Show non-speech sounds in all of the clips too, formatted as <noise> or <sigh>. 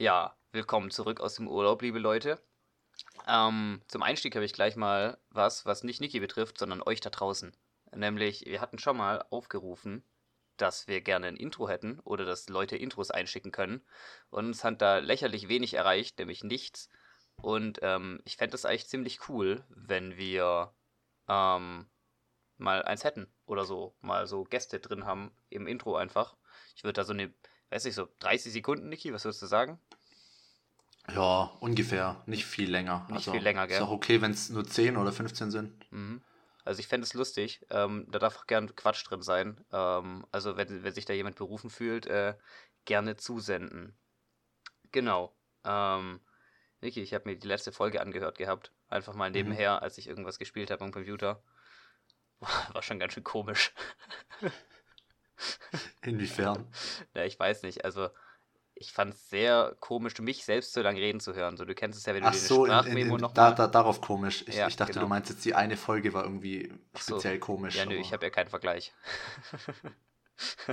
Ja, willkommen zurück aus dem Urlaub, liebe Leute. Ähm, zum Einstieg habe ich gleich mal was, was nicht Niki betrifft, sondern euch da draußen. Nämlich, wir hatten schon mal aufgerufen, dass wir gerne ein Intro hätten oder dass Leute Intros einschicken können. Und uns hat da lächerlich wenig erreicht, nämlich nichts. Und ähm, ich fände es eigentlich ziemlich cool, wenn wir ähm, mal eins hätten oder so, mal so Gäste drin haben im Intro einfach. Ich würde da so eine, weiß ich, so 30 Sekunden, Niki, was würdest du sagen? Ja, ungefähr. Nicht viel länger. Nicht also, viel länger, gell? Ist auch okay, wenn es nur 10 oder 15 sind. Mhm. Also ich fände es lustig. Ähm, da darf auch gern Quatsch drin sein. Ähm, also wenn, wenn sich da jemand berufen fühlt, äh, gerne zusenden. Genau. Ähm, Niki, ich habe mir die letzte Folge angehört gehabt. Einfach mal mhm. nebenher, mhm. als ich irgendwas gespielt habe am Computer. <laughs> War schon ganz schön komisch. <laughs> <laughs> Inwiefern? Ja, ich weiß nicht. Also ich fand es sehr komisch, mich selbst so lange reden zu hören. So, du kennst es ja, wenn du Ach so, eine Sprachmemo noch da, da, Darauf komisch. Ich, ja, ich dachte, genau. du meinst jetzt, die eine Folge war irgendwie speziell so. komisch. Ja, nö, ich habe ja keinen Vergleich. <laughs>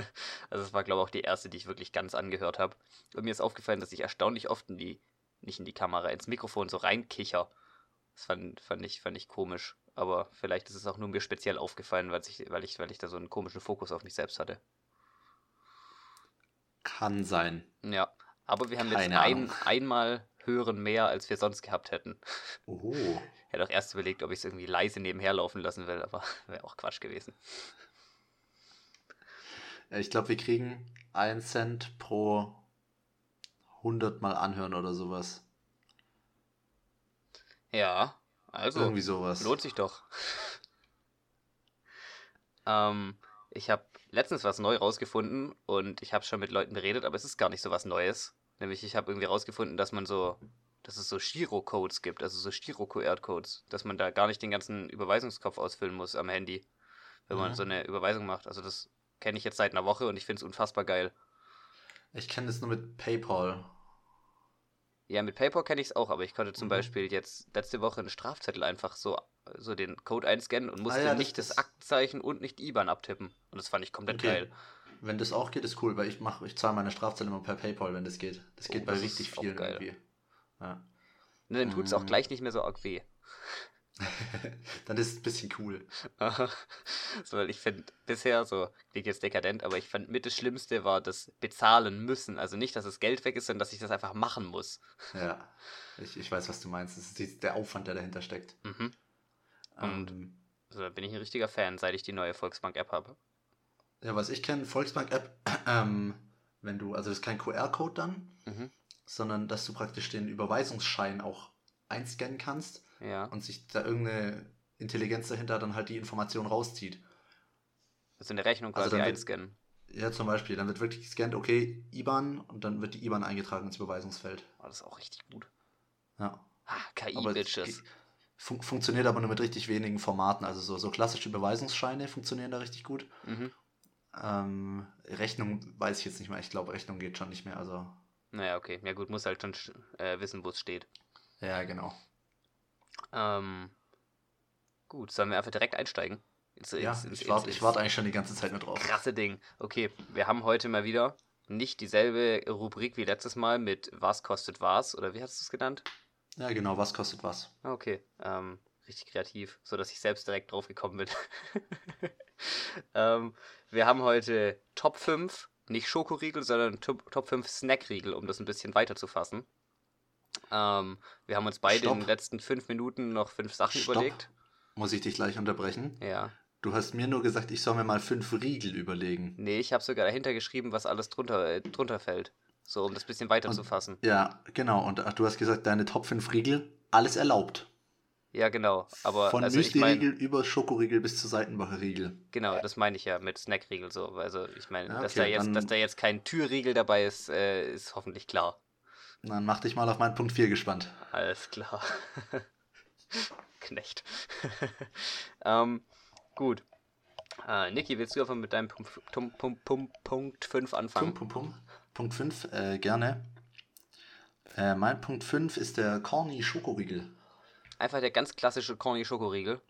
also es war, glaube ich, auch die erste, die ich wirklich ganz angehört habe. Und mir ist aufgefallen, dass ich erstaunlich oft in die, nicht in die Kamera, ins Mikrofon so reinkicher. Das fand, fand, ich, fand ich komisch. Aber vielleicht ist es auch nur mir speziell aufgefallen, weil ich, weil ich, weil ich da so einen komischen Fokus auf mich selbst hatte. Kann sein. Ja, aber wir haben Keine jetzt ein, einmal hören mehr, als wir sonst gehabt hätten. Oh. Ich hätte auch erst überlegt, ob ich es irgendwie leise nebenher laufen lassen will, aber <laughs> wäre auch Quatsch gewesen. Ich glaube, wir kriegen einen Cent pro 100 Mal anhören oder sowas. Ja, also. Irgendwie sowas. Lohnt sich doch. <laughs> ähm, ich habe letztens was neu rausgefunden und ich habe schon mit Leuten beredet, aber es ist gar nicht so was Neues. Nämlich ich habe irgendwie rausgefunden, dass man so, dass es so Girocodes gibt, also so Giro-QR-Codes, dass man da gar nicht den ganzen Überweisungskopf ausfüllen muss am Handy, wenn mhm. man so eine Überweisung macht. Also das kenne ich jetzt seit einer Woche und ich finde es unfassbar geil. Ich kenne es nur mit PayPal. Ja, mit PayPal kenne ich es auch, aber ich konnte zum mhm. Beispiel jetzt letzte Woche einen Strafzettel einfach so, so den Code einscannen und musste ah, ja, nicht das, das Aktenzeichen und nicht IBAN abtippen. Und das fand ich komplett okay. geil. Wenn das auch geht, ist cool, weil ich mach, ich zahle meine Strafzettel immer per PayPal, wenn das geht. Das geht oh, bei das richtig vielen irgendwie. Ja. Ne, dann tut es auch mhm. gleich nicht mehr so arg weh. <laughs> dann ist es ein bisschen cool. <laughs> so, weil ich finde bisher, so klingt jetzt dekadent, aber ich fand mit das Schlimmste war das Bezahlen müssen. Also nicht, dass das Geld weg ist, sondern dass ich das einfach machen muss. Ja, ich, ich weiß, was du meinst. Das ist der Aufwand, der dahinter steckt. Mhm. Und ähm, also, da bin ich ein richtiger Fan, seit ich die neue Volksbank-App habe. Ja, was ich kenne, Volksbank-App, <clears throat> ähm, wenn du, also das ist kein QR-Code dann, mhm. sondern dass du praktisch den Überweisungsschein auch einscannen kannst ja. und sich da irgendeine Intelligenz dahinter dann halt die Information rauszieht. Also eine Rechnung quasi also einscannen. Ja, zum Beispiel. Dann wird wirklich gescannt, okay, IBAN und dann wird die IBAN eingetragen ins Überweisungsfeld. Oh, das ist auch richtig gut. Ja. Ah, KI-Bitches. Fun funktioniert aber nur mit richtig wenigen Formaten. Also so, so klassische Überweisungsscheine funktionieren da richtig gut. Mhm. Ähm, Rechnung weiß ich jetzt nicht mehr. Ich glaube, Rechnung geht schon nicht mehr. Also. Naja, okay. Ja gut, muss halt schon äh, wissen, wo es steht. Ja, genau. Ähm, gut, sollen wir einfach direkt einsteigen? Ins, ja, ins, ins, ich warte wart eigentlich schon die ganze Zeit nur drauf. Krasse Ding. Okay, wir haben heute mal wieder nicht dieselbe Rubrik wie letztes Mal mit Was kostet was oder wie hast du es genannt? Ja, genau, was kostet was. Okay, ähm, richtig kreativ, so dass ich selbst direkt drauf gekommen bin. <laughs> ähm, wir haben heute Top 5, nicht Schokoriegel, sondern Top, Top 5 Snackriegel, um das ein bisschen weiter zu fassen. Ähm, wir haben uns beide Stopp. in den letzten fünf Minuten noch fünf Sachen Stopp. überlegt. Muss ich dich gleich unterbrechen? Ja. Du hast mir nur gesagt, ich soll mir mal fünf Riegel überlegen. Nee, ich habe sogar dahinter geschrieben, was alles drunter, äh, drunter fällt. So, um das ein bisschen weiter und, zu fassen. Ja, genau. Und ach, du hast gesagt, deine Top 5 Riegel, alles erlaubt. Ja, genau. Aber, Von also Müsli-Riegel ich mein, über Schokoriegel bis zu Seitenbacher Riegel. Genau, das meine ich ja mit Snackriegel so. Also ich meine, ja, okay, dass, da jetzt, dass da jetzt kein Türriegel dabei ist, äh, ist hoffentlich klar. Dann mach dich mal auf meinen Punkt 4 gespannt. Alles klar. <laughs> Knecht. <laughs> ähm, gut. Äh, Niki, willst du einfach mit deinem Punkt, Punkt, Punkt, Punkt 5 anfangen? Punkt, Punkt, Punkt 5, äh, gerne. Äh, mein Punkt 5 ist der Corny Schokoriegel. Einfach der ganz klassische Corny Schokoriegel.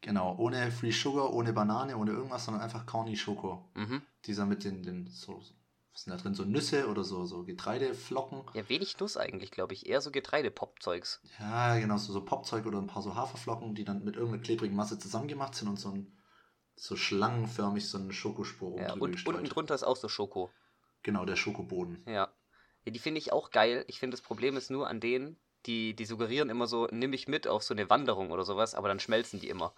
Genau, ohne Free Sugar, ohne Banane, ohne irgendwas, sondern einfach Corny Schoko. Mhm. Dieser mit den, den so was sind da drin? So Nüsse oder so, so Getreideflocken. Ja, wenig Nuss eigentlich, glaube ich. Eher so Getreidepop-Zeugs. Ja, genau, so, so Popzeug oder ein paar so Haferflocken, die dann mit irgendeiner klebrigen Masse zusammengemacht sind und so ein so schlangenförmig so eine Schokospur Ja, und gestreut. unten drunter ist auch so Schoko. Genau, der Schokoboden. Ja. Ja, die finde ich auch geil. Ich finde, das Problem ist nur an denen, die, die suggerieren immer so, nimm mich mit auf so eine Wanderung oder sowas, aber dann schmelzen die immer.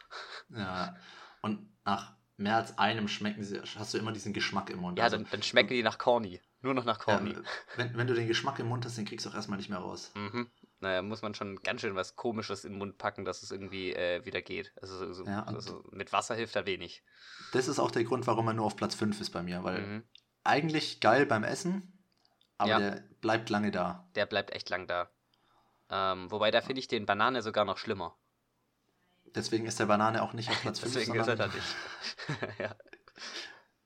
Ja. Und nach mehr als einem schmecken sie, hast du immer diesen Geschmack im Mund. Ja, Also, dann, dann schmecken die nach Corny. Nur noch nach Corny. ja, wenn, wenn du den Geschmack im Mund hast, den kriegst du auch erstmal nicht mehr raus. Mhm. Naja, muss man schon ganz schön was Komisches in den Mund packen, dass es irgendwie äh, wieder geht. Also, so, Ja, also mit Wasser hilft da wenig. Das ist auch der Grund, warum er nur auf Platz 5 ist bei mir, weil Mhm. eigentlich geil beim Essen, aber Ja. der bleibt lange da. Der bleibt echt lang da. Ähm, wobei, da finde ich den Banane sogar noch schlimmer. Deswegen ist der Banane auch nicht auf Platz 5. Deswegen ist er da nicht. <laughs> ja.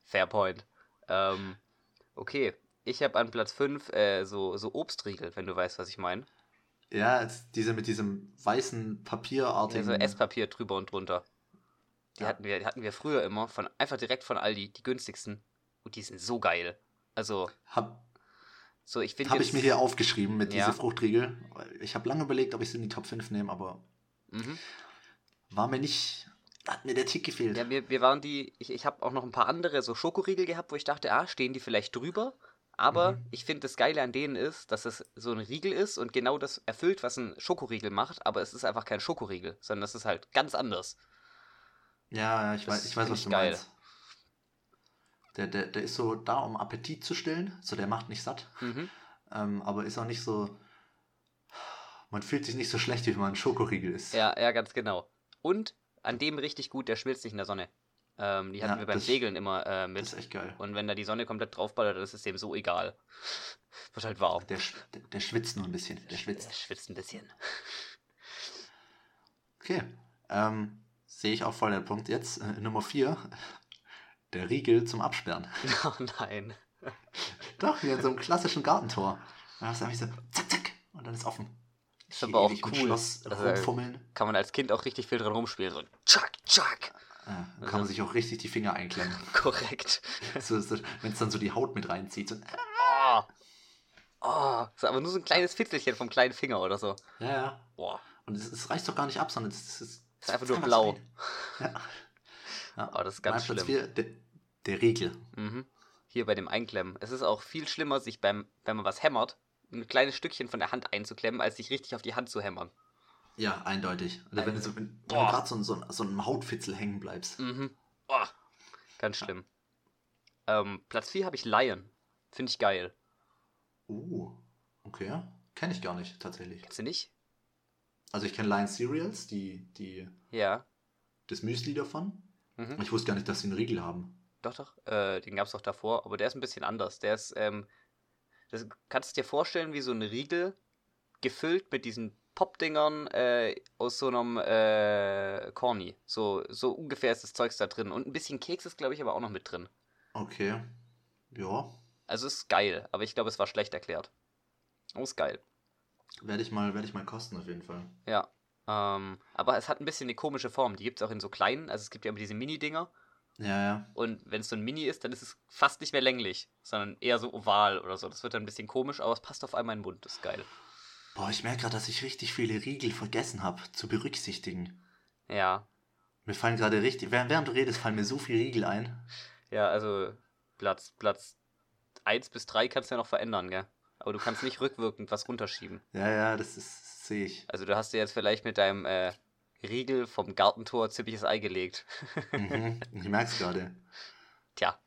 Fair point. Ähm, okay, ich habe an Platz 5 äh, so, so Obstriegel, wenn du weißt, was ich meine. Ja, es- diese mit diesem weißen Papierartigen. Also Esspapier drüber und drunter. Die, Ja. hatten wir, die hatten wir früher immer, von, einfach direkt von Aldi, die günstigsten. Und die sind so geil. Also, Hab, so ich finde hab ich mir hier aufgeschrieben mit Ja. diese Fruchtriegel. Ich habe lange überlegt, ob ich sie in die Top 5 nehme, aber Mhm. War mir nicht. Hat mir der Tick gefehlt. Ja, wir, wir waren die, ich, ich habe auch noch ein paar andere so Schokoriegel gehabt, wo ich dachte, ah, stehen die vielleicht drüber? Aber Mhm. ich finde, das Geile an denen ist, dass es so ein Riegel ist und genau das erfüllt, was ein Schokoriegel macht, aber es ist einfach kein Schokoriegel, sondern es ist halt ganz anders. Ja, ja, ich Das weiß, ich weiß was du geil. meinst. Der, der, der ist so da, um Appetit zu stillen. So, der macht nicht satt. Mhm. Ähm, aber ist auch nicht so. Man fühlt sich nicht so schlecht, wie wenn man ein Schokoriegel isst. Ja, ja, ganz genau. Und an dem richtig gut, der schmilzt nicht in der Sonne. Ähm, die hatten Ja, wir beim das- Segeln immer äh, Das mit. ist echt geil. Und wenn da die Sonne komplett draufballert, dann ist es dem so egal. <laughs> Wird halt warm. Der, der, schwitzt nur ein bisschen. Der Der schwitzt. schwitzt ein bisschen. Okay. Ähm, sehe ich auch voll der Punkt. Jetzt äh, Nummer 4. Der Riegel zum Absperren. <laughs> Oh nein. Doch, wie in so einem klassischen Gartentor. Da hast du einfach so zack, zack. Und dann ist offen. Ist aber auch cool. Schloss Also. Kann man als Kind auch richtig viel dran rumspielen. So tschack, tschack. Ja, dann kann man sich auch richtig die Finger einklemmen. <laughs> Korrekt. so, so, Wenn es dann so die Haut mit reinzieht. So, Oh. Oh. Ist aber nur so ein kleines Fitzelchen vom kleinen Finger oder so. ja, ja. Boah. Und es, es reicht doch gar nicht ab, sondern es, es, Ist einfach nur so blau. Ja. ja. <laughs> Oh, das ist ganz schlimm. vier, der, der Riegel. Mhm. Hier bei dem Einklemmen. Es ist auch viel schlimmer, sich beim, wenn man was hämmert, ein kleines Stückchen von der Hand einzuklemmen, als sich richtig auf die Hand zu hämmern. Ja, eindeutig. Oder wenn du, so, wenn, wenn du Boah. gerade so, so, so einem Hautfitzel hängen bleibst. Mhm. Oh. Ganz schlimm. Ähm, Platz 4 habe ich Lion. Finde ich geil. Uh, okay. Kenne ich gar nicht, tatsächlich. Kennst du nicht? Also ich kenne Lion Cereals, die, die, Ja. das Müsli davon. Mhm. Ich wusste gar nicht, dass sie einen Riegel haben. Doch, doch. Äh, den gab es doch davor, aber der ist ein bisschen anders. Der ist, ähm, das kannst du dir vorstellen, wie so ein Riegel gefüllt mit diesen Popdingern äh, aus so einem äh, Corny. So, so ungefähr ist das Zeugs da drin. Und ein bisschen Keks ist, glaube ich, aber auch noch mit drin. Okay. Ja, Also ist geil, aber ich glaube, es war schlecht erklärt. Oh, ist geil. werde ich, mal- werd ich mal kosten auf jeden Fall. Ja. Ähm, aber es hat ein bisschen eine komische Form. Die gibt es auch in so kleinen. Also es gibt ja immer diese Mini-Dinger. Ja, ja. Und wenn es so ein Mini ist, dann ist es fast nicht mehr länglich, sondern eher so oval oder so. Das wird dann ein bisschen komisch, aber es passt auf einmal in den Mund. Das ist geil. Boah, ich merke gerade, dass ich richtig viele Riegel vergessen habe zu berücksichtigen. Ja. Mir fallen gerade richtig, während, während du redest, fallen mir so viele Riegel ein. Ja, also Platz, Platz 1 bis 3 kannst du ja noch verändern, gell? Aber du kannst nicht rückwirkend was runterschieben. Ja, ja, das ist, sehe ich. Also du hast dir jetzt vielleicht mit deinem äh, Riegel vom Gartentor ziemliches Ei gelegt. Mhm, <laughs> ich merke es gerade. Tja.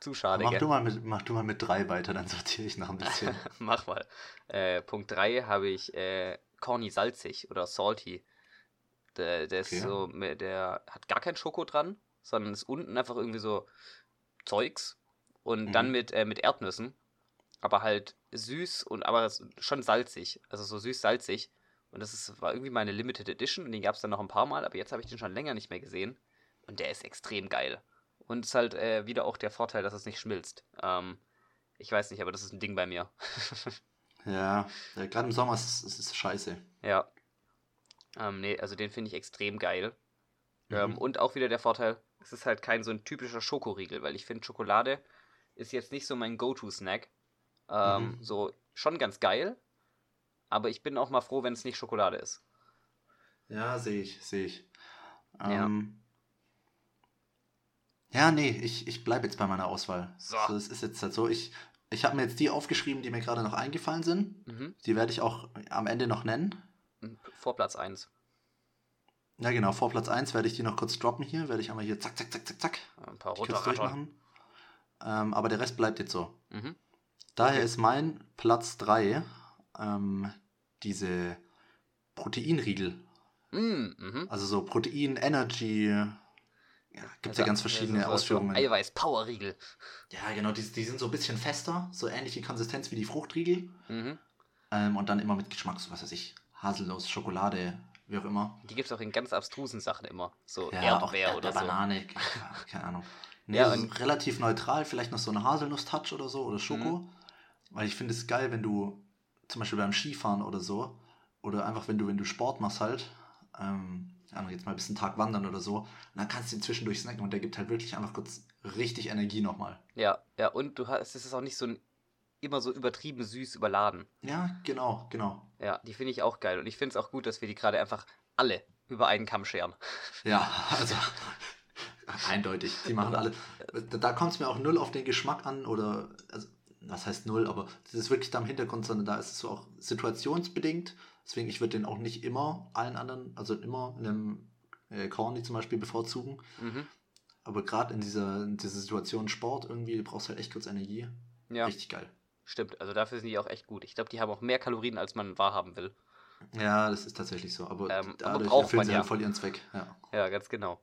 Zu schade, Mach du, mal mit, mach du mal mit drei weiter, dann sortiere ich noch ein bisschen. <laughs> Mach mal. Äh, Punkt 3 habe ich äh, Corny salzig oder salty. Der, der ist Okay. so, der hat gar kein Schoko dran, sondern ist unten einfach irgendwie so Zeugs und Mhm. dann mit, äh, mit Erdnüssen, aber halt süß und aber schon salzig, also so süß-salzig. Und das ist, war irgendwie meine Limited Edition und den gab es dann noch ein paar Mal, aber jetzt habe ich den schon länger nicht mehr gesehen und der ist extrem geil. Und ist halt äh, wieder auch der Vorteil, dass es nicht schmilzt. Ähm, ich weiß nicht, aber das ist ein Ding bei mir. <laughs> ja, ja gerade im Sommer ist es ist scheiße. Ja. Ähm, nee, also den finde ich extrem geil. Mhm. Ähm, und auch wieder der Vorteil, es ist halt kein so ein typischer Schokoriegel, weil ich finde Schokolade ist jetzt nicht so mein Go-To-Snack. Ähm, Mhm. So schon ganz geil, aber ich bin auch mal froh, wenn es nicht Schokolade ist. Ja, sehe ich, sehe ich. Ja. Ähm, ja, nee, ich, ich bleibe jetzt bei meiner Auswahl. So. es ist jetzt halt so, ich, ich habe mir jetzt die aufgeschrieben, die mir gerade noch eingefallen sind. Mhm. Die werde ich auch am Ende noch nennen. Vor Platz 1. Ja, genau, vor Platz 1 werde ich die noch kurz droppen hier. Werde ich einmal hier zack, zack, zack, zack, zack. Ein paar runterrattern. durchmachen. Ähm, aber der Rest bleibt jetzt so. Mhm. Daher Okay. ist mein Platz 3 ähm, diese Proteinriegel. Mm, mhm. Also so Protein, Energy. Ja, gibt Also, ja ganz verschiedene so- so- so Ausführungen. Eiweiß-Power-Riegel. Ja, genau, die, die sind so ein bisschen fester, so ähnliche Konsistenz wie die Fruchtriegel. Mhm. Ähm, und dann immer mit Geschmack, so was weiß ich, Haselnuss, Schokolade, wie auch immer. Die gibt es auch in ganz abstrusen Sachen immer. So Ja, auch Erdbeer der, oder der so. Banane, <laughs> keine Ahnung. Nee, Ja, und- relativ neutral, vielleicht noch so eine Haselnuss-Touch oder so oder Schoko. Mhm. Weil ich finde es geil, wenn du zum Beispiel beim Skifahren oder so, oder einfach wenn du, wenn du Sport machst halt, ähm, Ahnung, jetzt mal ein bisschen Tag wandern oder so, und dann kannst du ihn zwischendurch snacken und der gibt halt wirklich einfach kurz richtig Energie nochmal. Ja, ja, und du hast, es ist auch nicht so ein, immer so übertrieben süß überladen. Ja, genau, genau. Ja, die finde ich auch geil. Und ich finde es auch gut, dass wir die gerade einfach alle über einen Kamm scheren. <laughs> Ja, also eindeutig. Die machen alle. Da, da kommt es mir auch null auf den Geschmack an oder, also, was heißt null, aber das ist wirklich da im Hintergrund, sondern da ist es so auch situationsbedingt. Deswegen, ich würde den auch nicht immer allen anderen, also immer einem äh, Corny zum Beispiel bevorzugen. Mhm. Aber gerade in dieser, in dieser Situation Sport irgendwie, du brauchst halt echt kurz Energie. Ja, Richtig geil. stimmt. Also dafür sind die auch echt gut. Ich glaube, die haben auch mehr Kalorien, als man wahrhaben will. Ja, das ist tatsächlich so. Aber Ähm, aber dadurch braucht erfüllen sie ja. halt voll ihren Zweck. Ja. Ja, ganz genau.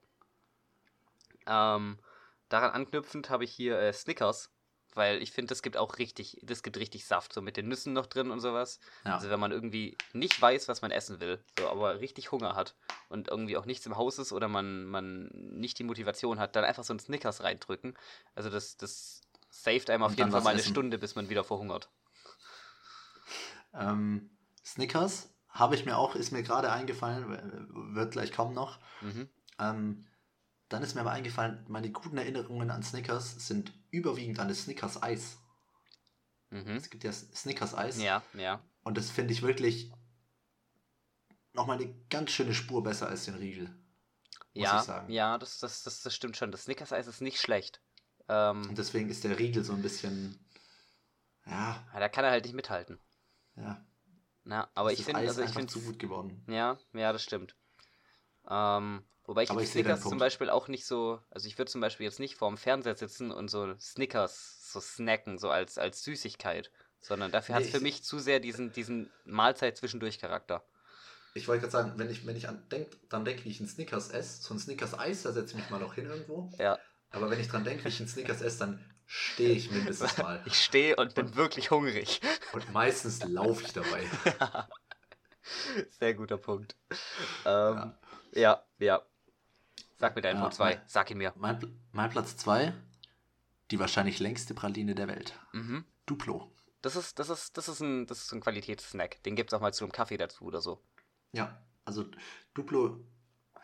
Ähm, daran anknüpfend habe ich hier äh, Snickers, weil ich finde, das gibt auch richtig, das gibt richtig Saft, so mit den Nüssen noch drin und sowas. Ja. Also wenn man irgendwie nicht weiß, was man essen will, so, aber richtig Hunger hat und irgendwie auch nichts im Haus ist oder man, man nicht die Motivation hat, dann einfach so ein Snickers reindrücken. Also das, das saved einem auf Und jeden Fall mal eine essen. Stunde, bis man wieder verhungert. Ähm, Snickers habe ich mir auch, ist mir gerade eingefallen, wird gleich kommen noch. Mhm. Ähm, dann ist mir aber eingefallen, meine guten Erinnerungen an Snickers sind überwiegend an das Snickers Eis. Mhm. Es gibt ja Snickers Eis Ja, ja. und das finde ich wirklich nochmal eine ganz schöne Spur besser als den Riegel. Muss ja, ich sagen. ja, das, das, das, das stimmt schon. Das Snickers-Eis ist nicht schlecht. Ähm, Und deswegen ist der Riegel so ein bisschen, ja, da kann er halt nicht mithalten. ja. Na, aber ist ich das finde, Eis also ich finde, zu gut geworden. ja, ja, das stimmt. Ähm, wobei ich, ich Snickers zum. Beispiel auch nicht so, also ich würde zum Beispiel jetzt nicht vorm Fernseher sitzen und so Snickers so snacken, so als, als Süßigkeit, sondern dafür hat Nee, es für ich- mich zu sehr diesen, diesen Mahlzeit-Zwischendurch-Charakter. Ich wollte gerade sagen, wenn ich, wenn ich an denk, dann denke, wie ich einen Snickers esse, so ein Snickers Eis, da setze ich mich mal noch hin irgendwo. Ja, Aber wenn ich dran denke, wie ich einen Snickers esse, dann stehe ich mindestens mal. <laughs> ich stehe und bin wirklich hungrig. <laughs> Und meistens laufe ich dabei. <laughs> Sehr guter Punkt. Ähm, ja. ja, Sag mir deinen Ja, Punkt 2. mein- Sag ihn mir. Mein, mein Platz 2, die wahrscheinlich längste Praline der Welt. Mhm. Duplo. Das ist, das ist, das ist ein, das ist ein Qualitätssnack. Den gibt es auch mal zu einem Kaffee dazu oder so. Ja, also Duplo,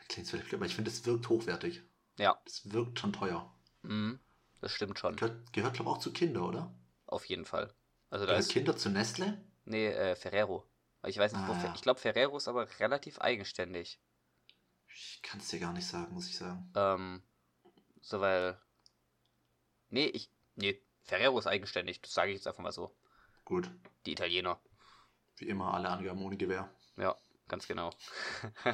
klingt vielleicht blöd, aber ich finde, es wirkt hochwertig. Ja, Es wirkt schon teuer. mhm. das stimmt schon. Gehört, gehört glaube ich, auch zu Kinder, oder? Auf jeden Fall. Also da ist. Kinder zu Nestle? Nee, äh, Ferrero. Ich weiß nicht, Ah, wo. Ja. Ich glaube, Ferrero ist aber relativ eigenständig. Ich kann es dir gar nicht sagen, muss ich sagen. Ähm, so weil. Nee, ich. Nee, Ferrero ist eigenständig. Das sage ich jetzt einfach mal so. Gut, Die Italiener. wie immer alle Angaben ohne Gewehr. Ja, ganz genau. <laughs>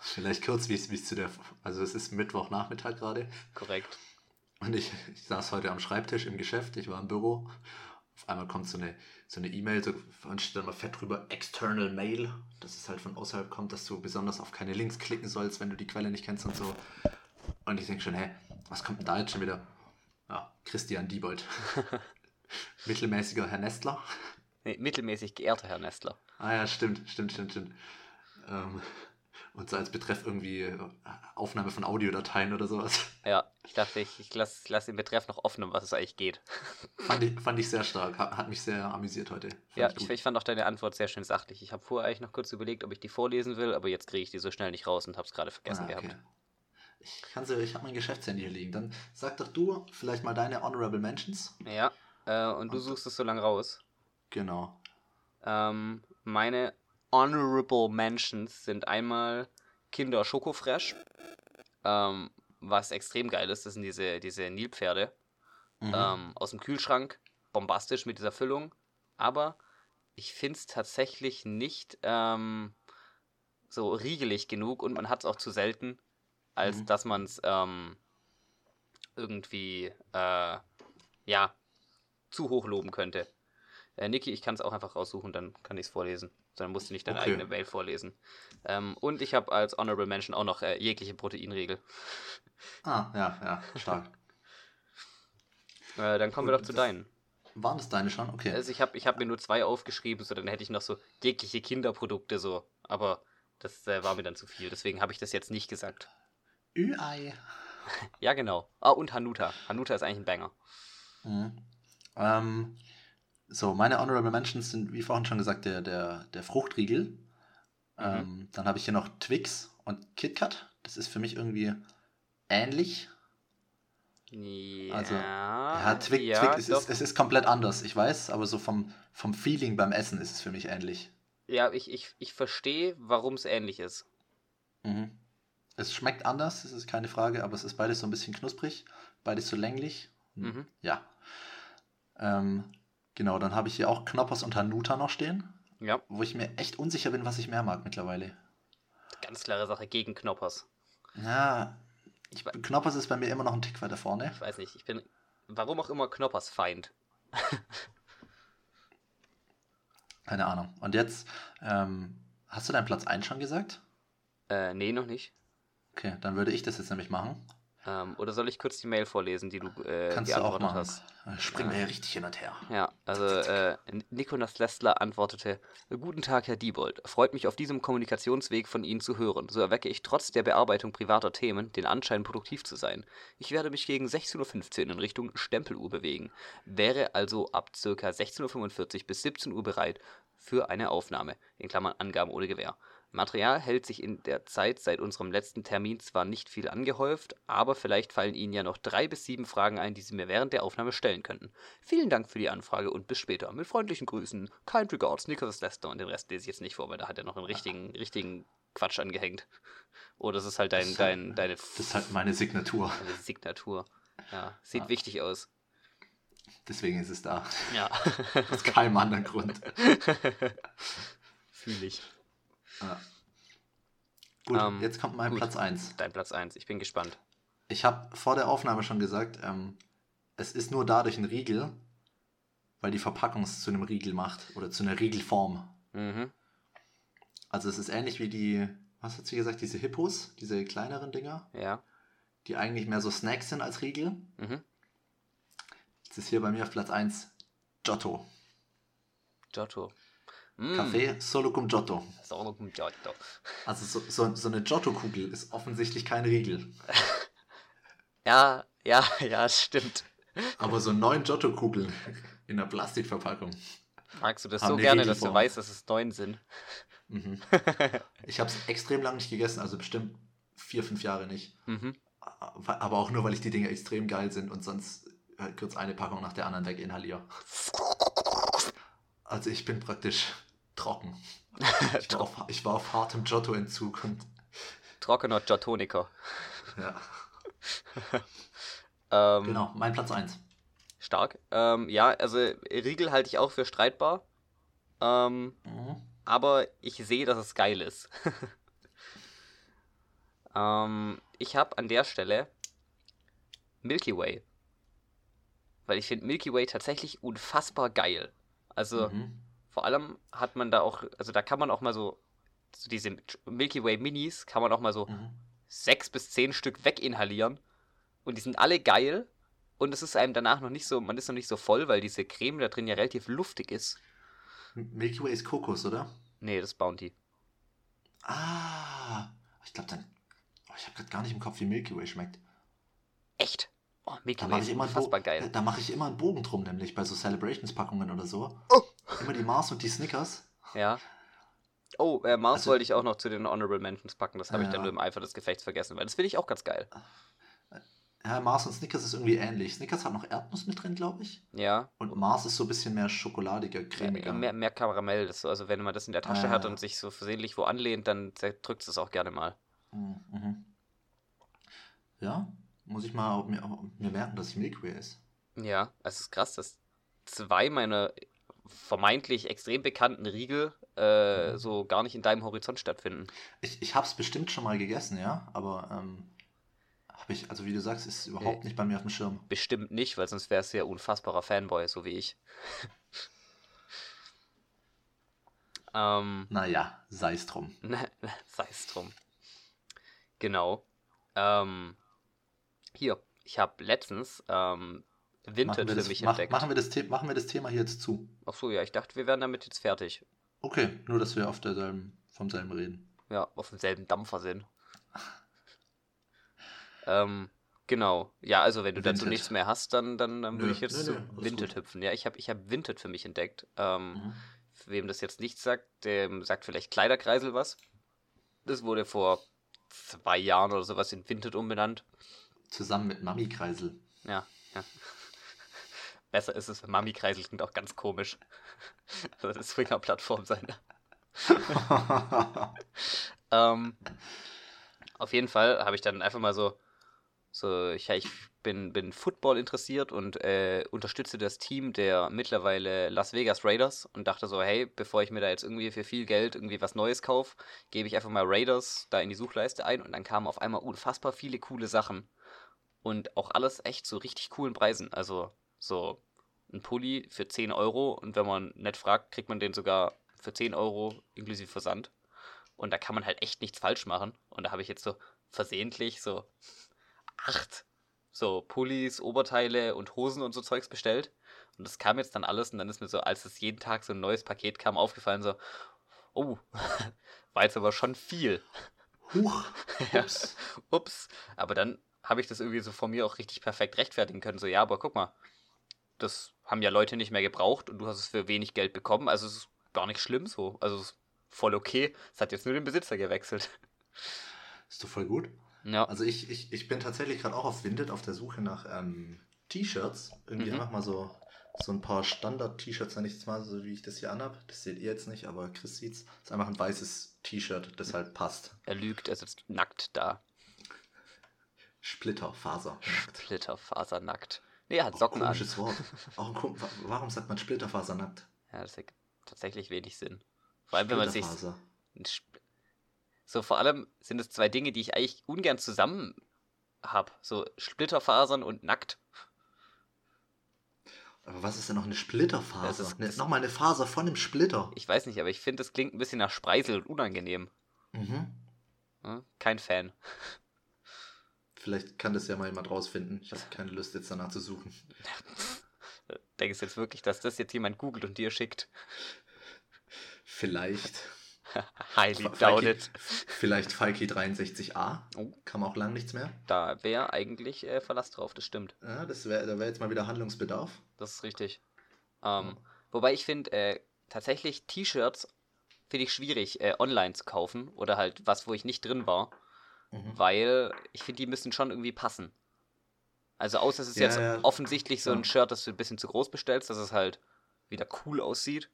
Vielleicht kurz, wie es zu der. Also, es ist Mittwochnachmittag gerade. Korrekt. Und ich, ich saß heute am Schreibtisch im Geschäft, ich war im Büro. Auf einmal kommt so eine so eine E-Mail, so, und steht dann mal fett drüber, External Mail, dass es halt von außerhalb kommt, dass du besonders auf keine Links klicken sollst, wenn du die Quelle nicht kennst und so. Und ich denke schon, hä, was kommt denn da jetzt schon wieder? Ja, Christian Diebold. <laughs> Mittelmäßiger Herr Nestler. Nee, mittelmäßig geehrter Herr Nestler. Ah ja, stimmt, stimmt, stimmt, stimmt. Ähm, und so als Betreff irgendwie äh, Aufnahme von Audiodateien oder sowas. Ja, ich dachte, ich, ich lasse lass den Betreff noch offen, um was es eigentlich geht. <laughs> Fand ich, fand ich sehr stark, hat, hat mich sehr amüsiert heute. Fand Ja, ich ich, fand auch deine Antwort sehr schön sachlich. Ich habe vorher eigentlich noch kurz überlegt, ob ich die vorlesen will, aber jetzt kriege ich die so schnell nicht raus und habe es gerade vergessen Ah, okay. gehabt. Ich, kann sie, ich habe mein Geschäftshandy hier liegen. Dann sag doch du vielleicht mal deine Honorable Mentions. Ja, äh, und du Und- suchst es so lange raus. Genau. Ähm, meine Honorable Mentions sind einmal Kinder Schokofresh, ähm, was extrem geil ist. Das sind diese, diese Nilpferde Mhm. ähm, aus dem Kühlschrank. Bombastisch mit dieser Füllung. Aber ich finde es tatsächlich nicht ähm, so riegelig genug und man hat es auch zu selten, als Mhm. dass man es ähm, irgendwie äh, ja zu hoch loben könnte. Äh, Niki, ich kann es auch einfach raussuchen, dann kann ich es vorlesen. Dann musst du nicht deine Okay. eigene Mail vorlesen. Ähm, und ich habe als Honorable Mention auch noch äh, jegliche Proteinregel. Ah, ja, ja, stark. <laughs> Äh, dann kommen wir Gut, doch zu deinen. Waren das deine schon? Okay. Also ich habe ich hab mir nur zwei aufgeschrieben, so dann hätte ich noch so jegliche Kinderprodukte so. Aber das äh, war mir dann zu viel, deswegen habe ich das jetzt nicht gesagt. Ü-Ei. <laughs> Ja, genau. Ah, und Hanuta. Hanuta ist eigentlich ein Banger. Mhm. Ähm, so, meine Honorable Mentions sind, wie vorhin schon gesagt, der, der, der Fruchtriegel. Ähm, dann habe ich hier noch Twix und KitKat. Das ist für mich irgendwie ähnlich. Ja, Also, Ja, Twix, ja, Twix es, ist, es ist komplett anders, ich weiß, aber so vom, vom Feeling beim Essen ist es für mich ähnlich. ja ich, ich, ich verstehe, warum es ähnlich ist. Mhm. Es schmeckt anders, das ist keine Frage, aber es ist beides so ein bisschen knusprig, beides so länglich. Mhm. Ja. Ähm, genau, dann habe ich hier auch Knoppers und Hanuta noch stehen, Ja, wo ich mir echt unsicher bin, was ich mehr mag mittlerweile. ganz klare Sache gegen Knoppers. Ja, Ich, Knoppers ist bei mir immer noch ein Tick weiter vorne. ich weiß nicht, ich bin, warum auch immer Knoppers Feind. <laughs> Keine Ahnung. Und jetzt, ähm, hast du deinen Platz 1 schon gesagt? Äh, nee, noch nicht. Okay, dann würde ich das jetzt nämlich machen. Ähm, oder soll ich kurz die Mail vorlesen, die du äh, Kannst du auch geantwortet machen. hast? Springen wir hier richtig hin und her. Ja, also äh, Nikolas Lessler antwortete: Guten Tag, Herr Diebold. Freut mich auf diesem Kommunikationsweg von Ihnen zu hören. So erwecke ich trotz der Bearbeitung privater Themen den Anschein, produktiv zu sein. Ich werde mich gegen 16.15 Uhr in Richtung Stempeluhr bewegen. Wäre also ab ca. 16.45 Uhr bis 17 Uhr bereit für eine Aufnahme. In Klammern Angaben ohne Gewähr. Material hält sich in der Zeit seit unserem letzten Termin zwar nicht viel angehäuft, aber vielleicht fallen Ihnen ja noch drei bis sieben Fragen ein, die Sie mir während der Aufnahme stellen könnten. Vielen Dank für die Anfrage und bis später. Mit freundlichen Grüßen, kind regards, Nicholas Lester und den Rest lese ich jetzt nicht vor, weil da hat er noch einen richtigen, <laughs> richtigen Quatsch angehängt. Oder das ist halt dein, Das dein, halt- deine, Das ist halt meine Signatur. deine Signatur. Ja, sieht Ja. wichtig aus. Deswegen ist es da. Ja. <laughs> Aus keinem anderen Grund. <laughs> Fühle ich. Ja. Gut, Ähm, jetzt kommt mein gut. Platz 1. Dein Platz 1. Ich bin gespannt. Ich habe vor der Aufnahme schon gesagt, ähm, es ist nur dadurch ein Riegel, weil die Verpackung es zu einem Riegel macht oder zu einer Riegelform. Mhm. Also es ist ähnlich wie die, was hat sie gesagt, diese Hippos, diese kleineren Dinger, Ja. die eigentlich mehr so Snacks sind als Riegel. Mhm. Jetzt ist hier bei mir auf Platz 1 Giotto. Giotto. Mm, Kaffee solo cum Giotto. Noch ein Giotto. Also so, so, so eine Giotto-Kugel ist offensichtlich kein Riegel. <laughs> Ja, ja, ja, stimmt. Aber so neun Giotto-Kugeln in einer Plastikverpackung. Magst du das so gerne, dass du weißt, dass es neun sind? Mhm. <laughs> Ich habe es extrem lange nicht gegessen, also bestimmt vier, fünf Jahre nicht. Mhm. Aber auch nur, weil ich die Dinge extrem geil sind und sonst halt kurz eine Packung nach der anderen weg inhaliere. <laughs> Also ich bin praktisch trocken. <laughs> Ich war auf, ich war auf hartem Giotto-Entzug Trockener Giotoniker. ja, <laughs> Ähm, genau, mein Platz 1. Stark. Ähm, ja, also Riegel halte ich auch für streitbar. Ähm, Mhm. aber ich sehe, dass es geil ist. <laughs> ähm, ich habe an der Stelle Milky Way. Weil ich finde Milky Way tatsächlich unfassbar geil. Also Mhm. Vor allem hat man da auch, also da kann man auch mal so, so diese Milky Way Minis kann man auch mal so Mhm. sechs bis zehn Stück weginhalieren. Und die sind alle geil. Und es ist einem danach noch nicht so, man ist noch nicht so voll, weil diese Creme da drin ja relativ luftig ist. Milky Way ist Kokos, oder? Nee, das ist Bounty. Ah, ich glaube dann. Oh, ich habe gerade gar nicht im Kopf, wie Milky Way schmeckt. Echt? Oh, Da mache ist ich, immer Bo- geil. da mache ich immer einen Bogen drum, nämlich bei so Celebrations-Packungen oder so. Oh. Immer die Mars und die Snickers. Ja. Oh, äh, Mars Also- wollte ich auch noch zu den Honorable Mentions packen. Das habe ich dann Ja. nur im Eifer des Gefechts vergessen, weil das finde ich auch ganz geil. Ja, Mars und Snickers ist irgendwie ähnlich. Snickers hat noch Erdnuss mit drin, glaube ich. Ja, Und Mars ist so ein bisschen mehr schokoladiger, cremiger. mehr, mehr Karamell. Das, so- also wenn man das in der Tasche Ah, hat ja. und sich so versehentlich wo anlehnt, dann drückt es auch gerne mal. Mhm, mhm. Ja, muss ich mal mir, mir merken, dass ich Milky Way esse. Ja, es ist krass, dass zwei meiner vermeintlich extrem bekannten Riegel äh, Mhm. so gar nicht in deinem Horizont stattfinden. Ich, ich habe es bestimmt schon mal gegessen, ja, aber ähm, habe ich, also wie du sagst, ist überhaupt Äh. nicht bei mir auf dem Schirm. Bestimmt nicht, weil sonst wäre es ja unfassbarer Fanboy, so wie ich. <laughs> ähm, Naja, sei es drum. <laughs> sei es drum. Genau. Ähm, hier, ich habe letztens ähm, wir, für das, mich mach, entdeckt. machen, wir das The machen wir das Thema hier jetzt zu. Ach so, ja, ich dachte, wir wären damit jetzt fertig. Okay, nur dass wir auf derselben, vom selben reden. Ja, auf demselben Dampfer sind. <laughs> ähm, genau. Ja, also wenn du dazu Vinted. nichts mehr hast, dann, dann, dann würde ich jetzt nö, zu nö, Vinted hüpfen. Ja, ich habe ich hab Vinted für mich entdeckt. Ähm, Mhm. Wem das jetzt nichts sagt, dem sagt vielleicht Kleiderkreisel was. Das wurde vor zwei Jahren oder sowas in Vinted umbenannt. Zusammen mit Mami Kreisel. Ja, ja. Besser ist es, Mami Kreisel klingt auch ganz komisch. Also das Swinger-Plattform sein. <laughs> Ähm, auf jeden Fall habe ich dann einfach mal so, so ich, ich bin, bin Football interessiert und äh, unterstütze das Team der mittlerweile Las Vegas Raiders und dachte so, hey, bevor ich mir da jetzt irgendwie für viel Geld irgendwie was Neues kaufe, gebe ich einfach mal Raiders da in die Suchleiste ein und dann kamen auf einmal unfassbar viele coole Sachen und auch alles echt zu richtig coolen Preisen. Also so ein Pulli für 10 Euro und wenn man nett fragt, kriegt man den sogar für 10 Euro inklusive Versand. Und da kann man halt echt nichts falsch machen. Und da habe ich jetzt so versehentlich so acht so Pullis, Oberteile und Hosen und so Zeugs bestellt. Und das kam jetzt dann alles und dann ist mir so, als es jeden Tag so ein neues Paket kam, aufgefallen so, oh, <laughs> war jetzt aber schon viel. Huch. <laughs> Ja. Ups. Ups. Aber dann habe ich das irgendwie so von mir auch richtig perfekt rechtfertigen können. So, ja, aber guck mal, das haben ja Leute nicht mehr gebraucht und du hast es für wenig Geld bekommen. Also es ist gar nicht schlimm so. Also es ist voll okay. Es hat jetzt nur den Besitzer gewechselt. <laughs> Ist doch voll gut. Ja. Also ich, ich, ich bin tatsächlich gerade auch auf Vinted auf der Suche nach ähm, T-Shirts. Irgendwie Mhm. einfach mal so, so ein paar Standard-T-Shirts, nenne ich es mal, so wie ich das hier anhab. Das seht ihr jetzt nicht, aber Chris sieht's. Ist einfach ein weißes T-Shirt, das halt passt. Er lügt, er sitzt nackt da. Splitterfaser. Splitterfasernackt. Nee, er hat Socken an. komisches Wort. <laughs> Ein kom wa- Warum sagt man Splitterfaser nackt? Ja, das ergibt tatsächlich wenig Sinn. Vor allem, wenn man sich. So, vor allem sind es zwei Dinge, die ich eigentlich ungern zusammen habe. So Splitterfasern und nackt. Aber was ist denn noch eine Splitterfaser? Das ist- ne, Nochmal eine Faser von einem Splitter. Ich weiß nicht, aber ich finde, das klingt ein bisschen nach Spreisel und unangenehm. Mhm. Hm? Kein Fan. Vielleicht kann das ja mal jemand rausfinden. Ich habe keine Lust, jetzt danach zu suchen. <laughs> Denkst du jetzt wirklich, dass das jetzt jemand googelt und dir schickt? Vielleicht. <laughs> Highly Fa- doubt Falki- it. Vielleicht Falki 63a. Oh. Kam auch lang nichts mehr. Da wäre eigentlich äh, Verlass drauf, das stimmt. Ja, das wär, da wäre jetzt mal wieder Handlungsbedarf. Das ist richtig. Ähm, Ja. Wobei ich finde, äh, tatsächlich T-Shirts finde ich schwierig, äh, online zu kaufen. Oder halt was, wo ich nicht drin war. Mhm. Weil ich finde, die müssen schon irgendwie passen. Also außer es ist Ja, jetzt ja, offensichtlich so ein. Shirt, das du ein bisschen zu groß bestellst, dass es halt wieder cool aussieht.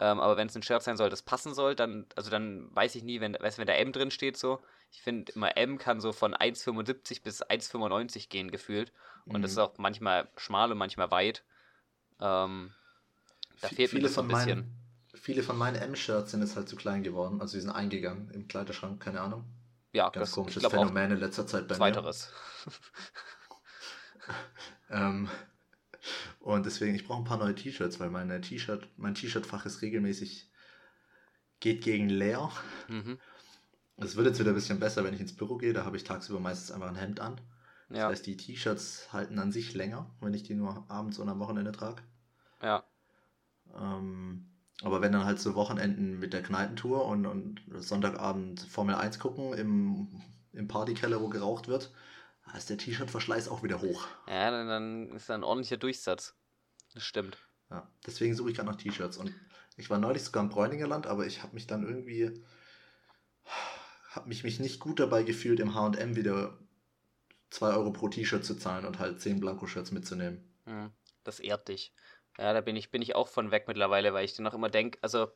Ähm, aber wenn es ein Shirt sein soll, das passen soll, dann, also dann weiß ich nie, wenn, weißt, wenn da M drin steht so. Ich finde immer M kann so von 1,75 bis 1,95 gehen gefühlt. Und das ist Mhm. auch manchmal schmal und manchmal weit. Ähm, da fehlt mir das so ein bisschen. Meinen, viele von meinen M-Shirts sind jetzt halt zu klein geworden. Also die sind eingegangen im Kleiderschrank, keine Ahnung. Ja, Ganz das komisches Phänomen in letzter Zeit bei mir. zweiteres. <laughs> Ähm, und deswegen, ich brauche ein paar neue T-Shirts, weil meine T-Shirt, mein T-Shirt-Fach ist regelmäßig, geht gegen leer. Mhm. Es wird jetzt wieder ein bisschen besser, wenn ich ins Büro gehe. Da habe ich tagsüber meistens einfach ein Hemd an. Das Ja, heißt, die T-Shirts halten an sich länger, wenn ich die nur abends und am Wochenende trage. ja. Ähm, aber wenn dann halt so Wochenenden mit der Kneipentour und, und Sonntagabend Formel 1 gucken im, im Partykeller, wo geraucht wird, da ist der T-Shirt-Verschleiß auch wieder hoch. Ja, dann, dann ist da ein ordentlicher Durchsatz. Das stimmt. Ja, deswegen suche ich gerade nach T-Shirts. Und Ich war neulich sogar im Bräuningerland, aber ich habe mich dann irgendwie, habe mich, mich nicht gut dabei gefühlt, im H&M wieder 2 Euro pro T-Shirt zu zahlen und halt 10 Blanko-Shirts mitzunehmen. Hm, das ehrt dich. Ja, da bin ich, bin ich auch von weg mittlerweile, weil ich dann auch immer denke, also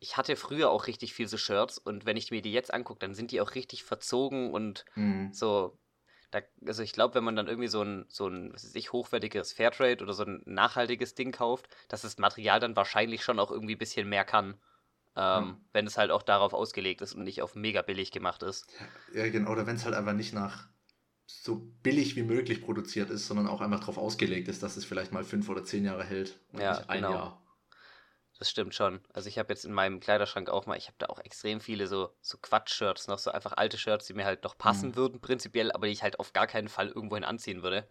ich hatte früher auch richtig viel so Shirts und wenn ich mir die jetzt angucke, dann sind die auch richtig verzogen und Mhm. so. Da, also ich glaube, wenn man dann irgendwie so ein, so ein, was weiß ich, hochwertiges Fairtrade oder so ein nachhaltiges Ding kauft, dass das Material dann wahrscheinlich schon auch irgendwie ein bisschen mehr kann. Ähm, Ja. Wenn es halt auch darauf ausgelegt ist und nicht auf mega billig gemacht ist. Ja, genau. Oder wenn es halt einfach nicht nach so billig wie möglich produziert ist, sondern auch einfach darauf ausgelegt ist, dass es vielleicht mal fünf oder zehn Jahre hält und Ja, nicht ein genau. Jahr. Das stimmt schon. Also ich habe jetzt in meinem Kleiderschrank auch mal, ich habe da auch extrem viele so, so Quatsch-Shirts, noch so einfach alte Shirts, die mir halt noch passen Mhm. würden prinzipiell, aber die ich halt auf gar keinen Fall irgendwohin anziehen würde.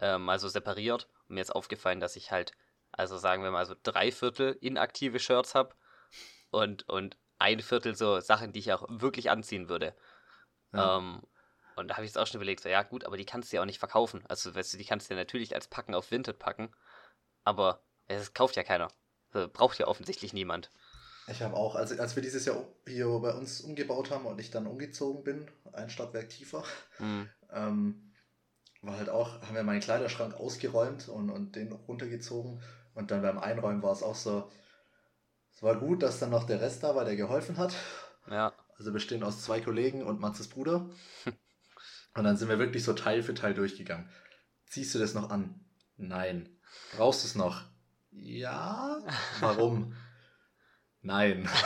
Ähm, also separiert. Und mir ist aufgefallen, dass ich halt, also sagen wir mal so drei Viertel inaktive Shirts habe und, und ein Viertel so Sachen, die ich auch wirklich anziehen würde. Ja. Ähm, und da habe ich jetzt auch schon überlegt, so ja gut, aber die kannst du ja auch nicht verkaufen. Also weißt du, die kannst du ja natürlich als Packen auf Vinted packen, aber es kauft ja keiner. Also, braucht ja offensichtlich niemand. Ich habe auch, als, als wir dieses Jahr hier bei uns umgebaut haben und ich dann umgezogen bin, ein Stockwerk tiefer, Hm. ähm, war halt auch, haben wir meinen Kleiderschrank ausgeräumt und, und den runtergezogen. Und dann beim Einräumen war es auch so, es war gut, dass dann noch der Rest da war, der geholfen hat. Ja, Also bestehen aus zwei Kollegen und Matzes Bruder. <laughs> Und dann sind wir wirklich so Teil für Teil durchgegangen. Ziehst du das noch an? Nein. Brauchst du es noch? Ja. Warum? Nein. <laughs>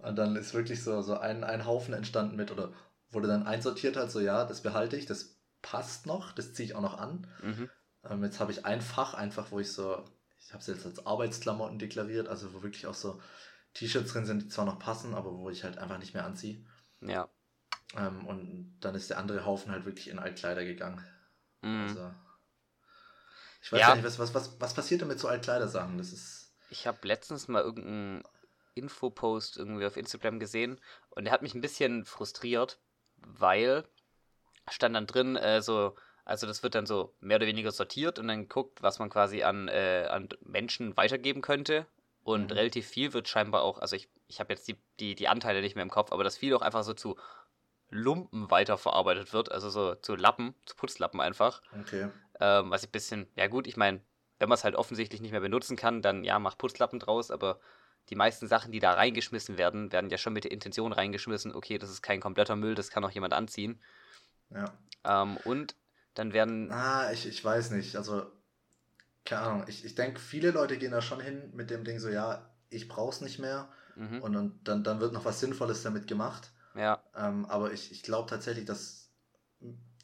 Und dann ist wirklich so, so ein, ein Haufen entstanden mit, oder wurde dann einsortiert halt so, ja, das behalte ich, das passt noch, das ziehe ich auch noch an. mhm. Ähm, jetzt habe ich ein Fach einfach, wo ich so, ich habe es jetzt als Arbeitsklamotten deklariert, also wo wirklich auch so T-Shirts drin sind, die zwar noch passen, aber wo ich halt einfach nicht mehr anziehe. ja. Ähm, und dann ist der andere Haufen halt wirklich in Altkleider gegangen. Mhm. Also, ich weiß Ja. nicht, was, was, was, was passiert denn mit so Altkleidersachen? Das ist, Ich habe letztens mal irgendeinen Infopost irgendwie auf Instagram gesehen und der hat mich ein bisschen frustriert, weil stand dann drin, äh, so, also das wird dann so mehr oder weniger sortiert und dann guckt, was man quasi an, äh, an Menschen weitergeben könnte. Und Mhm. relativ viel wird scheinbar auch, also ich, ich habe jetzt die, die, die Anteile nicht mehr im Kopf, aber dass viel auch einfach so zu Lumpen weiterverarbeitet wird, also so zu Lappen, zu Putzlappen einfach. okay. Ähm, was ich ein bisschen, ja gut, ich meine, wenn man es halt offensichtlich nicht mehr benutzen kann, dann ja, mach Putzlappen draus, aber die meisten Sachen, die da reingeschmissen werden, werden ja schon mit der Intention reingeschmissen, okay, das ist kein kompletter Müll, das kann auch jemand anziehen. Ja. Ähm, und dann werden, Ah, ich, ich weiß nicht. Also, keine Ahnung. Ich, ich denke, viele Leute gehen da schon hin mit dem Ding so, ja, ich brauch's nicht mehr. mhm, Und, und dann, dann wird noch was Sinnvolles damit gemacht. Ja, Ähm, aber ich, ich glaube tatsächlich, dass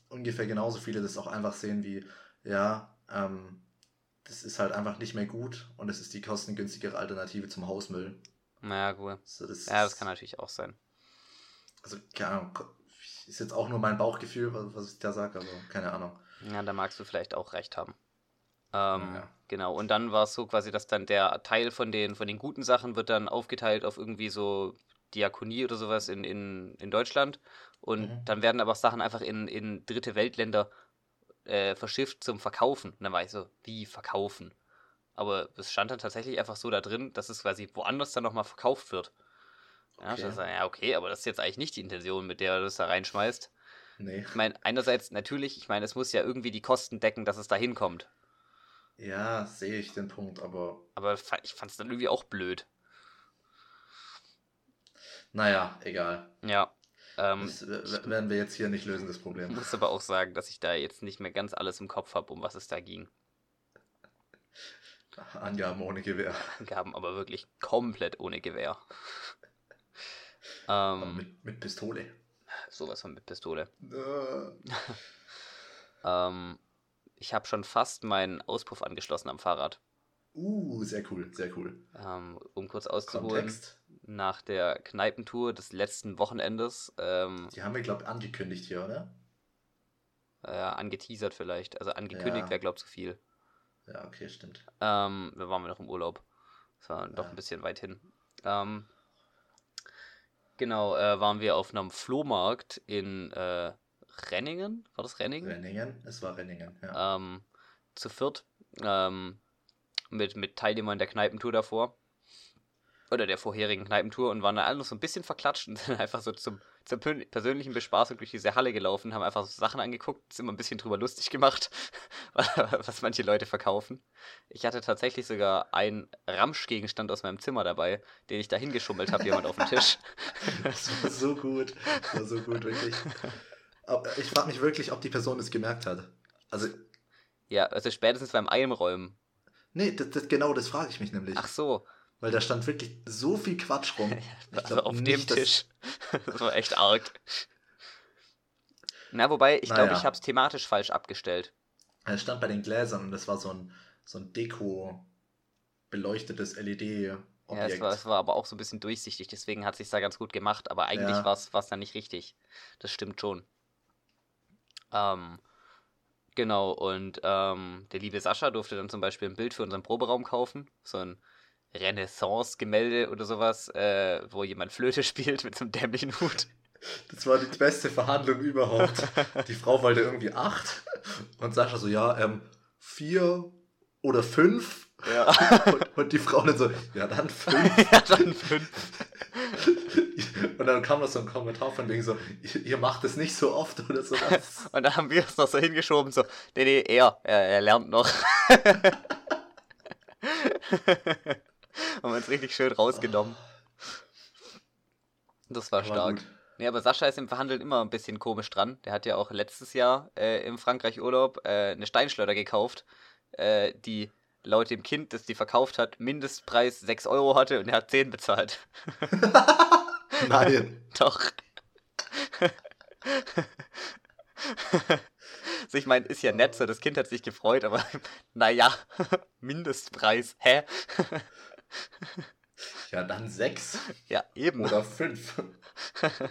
ungefähr genauso viele das auch einfach sehen wie, ja, ähm, das ist halt einfach nicht mehr gut und es ist die kostengünstigere Alternative zum Hausmüll. naja, gut. So, das Ja, das kann natürlich auch sein. Also, keine Ahnung, ist jetzt auch nur mein Bauchgefühl, was, ich da sage, aber keine Ahnung. Ja, da magst du vielleicht auch recht haben. Ähm, Ja. Genau, und dann war es so quasi, dass dann der Teil von den, von den guten Sachen wird dann aufgeteilt auf irgendwie so Diakonie oder sowas in, in, in Deutschland. Und Mhm. dann werden aber Sachen einfach in, in dritte Weltländer äh, verschifft zum Verkaufen. Und dann war ich so, wie verkaufen? Aber es stand dann tatsächlich einfach so da drin, dass es quasi woanders dann nochmal verkauft wird. Ja, Okay. Ich ja, okay, aber das ist jetzt eigentlich nicht die Intention, mit der du das da reinschmeißt. Nee. Ich meine, einerseits natürlich, ich meine, es muss ja irgendwie die Kosten decken, dass es da hinkommt. Ja, sehe ich den Punkt, aber Aber ich fand es dann irgendwie auch blöd. Naja, egal. Ja. Ähm, Das w- werden wir jetzt hier nicht lösen, das ich Problem. muss aber auch sagen, dass ich da jetzt nicht mehr ganz alles im Kopf habe, um was es da ging. Angaben ohne Gewehr. Gaben aber wirklich komplett ohne Gewehr. Ähm, mit, mit Pistole. sowas von mit Pistole. Äh, <laughs> Ähm, ich habe schon fast meinen Auspuff angeschlossen am Fahrrad. Uh, sehr cool, sehr cool. Ähm, um kurz auszuholen, Kontext. Nach der Kneipentour des letzten Wochenendes, ähm, Die haben wir, glaube ich, angekündigt hier, oder? äh, angeteasert vielleicht. Also angekündigt Ja. wäre, glaube ich, zu viel. Ja, okay, stimmt. Ähm, da waren wir noch im Urlaub. Das war doch Ja. ein bisschen weit hin. Ähm, genau, äh, waren wir auf einem Flohmarkt in äh, Renningen. War das Renningen? Renningen, es war Renningen, ja. Ähm, zu viert. Ähm, mit, mit Teilnehmern der Kneipentour davor. Oder der vorherigen Kneipentour und waren da alle noch so ein bisschen verklatscht und <laughs> sind einfach so zum, zur persönlichen Bespaßung durch diese Halle gelaufen, haben einfach so Sachen angeguckt, sind immer ein bisschen drüber lustig gemacht, <laughs> was manche Leute verkaufen. Ich hatte tatsächlich sogar einen Ramschgegenstand aus meinem Zimmer dabei, den ich da hingeschummelt habe, jemand auf dem Tisch. <laughs> Das war so gut. Das war so gut, wirklich. Aber ich frage mich wirklich, ob die Person es gemerkt hat. Also, Ja, also spätestens beim Einräumen. nee, das, das, genau das frage ich mich nämlich. Ach so, Weil da stand wirklich so viel Quatsch rum. <laughs> Also glaub auf dem nicht, dass- Tisch. <laughs> Das war echt arg. Na, wobei, ich glaube, Naja. ich habe es thematisch falsch abgestellt. Er stand bei den Gläsern und das war so ein, so ein Deko beleuchtetes LED-Objekt. Ja, es war, es war aber auch so ein bisschen durchsichtig, deswegen hat es sich da ganz gut gemacht, aber eigentlich Ja. war es dann nicht richtig. Das stimmt schon. Ähm, genau, und ähm, der liebe Sascha durfte dann zum Beispiel ein Bild für unseren Proberaum kaufen. So ein Renaissance-Gemälde oder sowas, äh, wo jemand Flöte <laughs> spielt mit so einem dämlichen Hut. Das war die beste Verhandlung überhaupt. <laughs> Die Frau wollte irgendwie acht und Sascha so, ja, ähm, vier oder fünf. Ja, <laughs> Und, und die Frau dann so, ja, dann fünf. ja dann fünf. Und dann kam noch so ein Kommentar von wegen so, ihr, ihr macht es nicht so oft oder sowas. Und dann haben wir es noch so hingeschoben, so, nee, nee, er, er, er lernt noch. Haben wir uns richtig schön rausgenommen. Das war War stark. gut. Nee, aber Sascha ist im Verhandeln immer ein bisschen komisch dran. Der hat ja auch letztes Jahr äh, im Frankreich Urlaub äh, eine Steinschleuder gekauft, äh, die laut dem Kind, das die verkauft hat, Mindestpreis 6 Euro hatte und er hat 10 bezahlt. <laughs> Nein. <laughs> Doch. <laughs> also ich meine, ist ja nett so, das Kind hat sich gefreut, aber naja, Mindestpreis, hä? Ja, dann sechs Ja, eben. oder fünf. <laughs>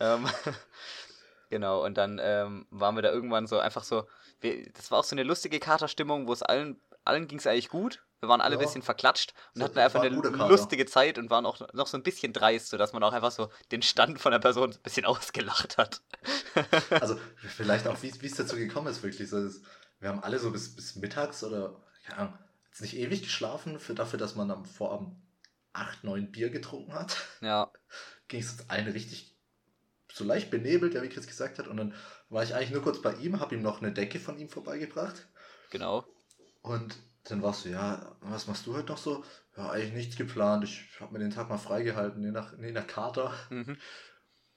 Ähm, <laughs> genau, und dann ähm, waren wir da irgendwann so einfach so, wir, das war auch so eine lustige Katerstimmung, wo es allen, allen ging es eigentlich gut. Wir waren alle ein Ja. bisschen verklatscht und So, hatten einfach eine lustige Zeit und waren auch noch so ein bisschen dreist, sodass man auch einfach so den Stand von der Person so ein bisschen <laughs> ausgelacht hat. Also vielleicht auch, wie wie es dazu gekommen ist, wirklich. So, das, wir haben alle so bis, bis mittags oder, keine Ahnung, jetzt nicht ewig geschlafen, für dafür, dass man am Vorabend acht, neun Bier getrunken hat. Ja, <laughs> Ging es uns eine richtig so leicht benebelt, ja, wie Chris gesagt hat. Und dann war ich eigentlich nur kurz bei ihm, habe ihm noch eine Decke von ihm vorbeigebracht. genau. Und dann warst du, ja, was machst du heute noch so? Ja, eigentlich nichts geplant. Ich habe mir den Tag mal freigehalten, je nach, je nach Kater. Mhm.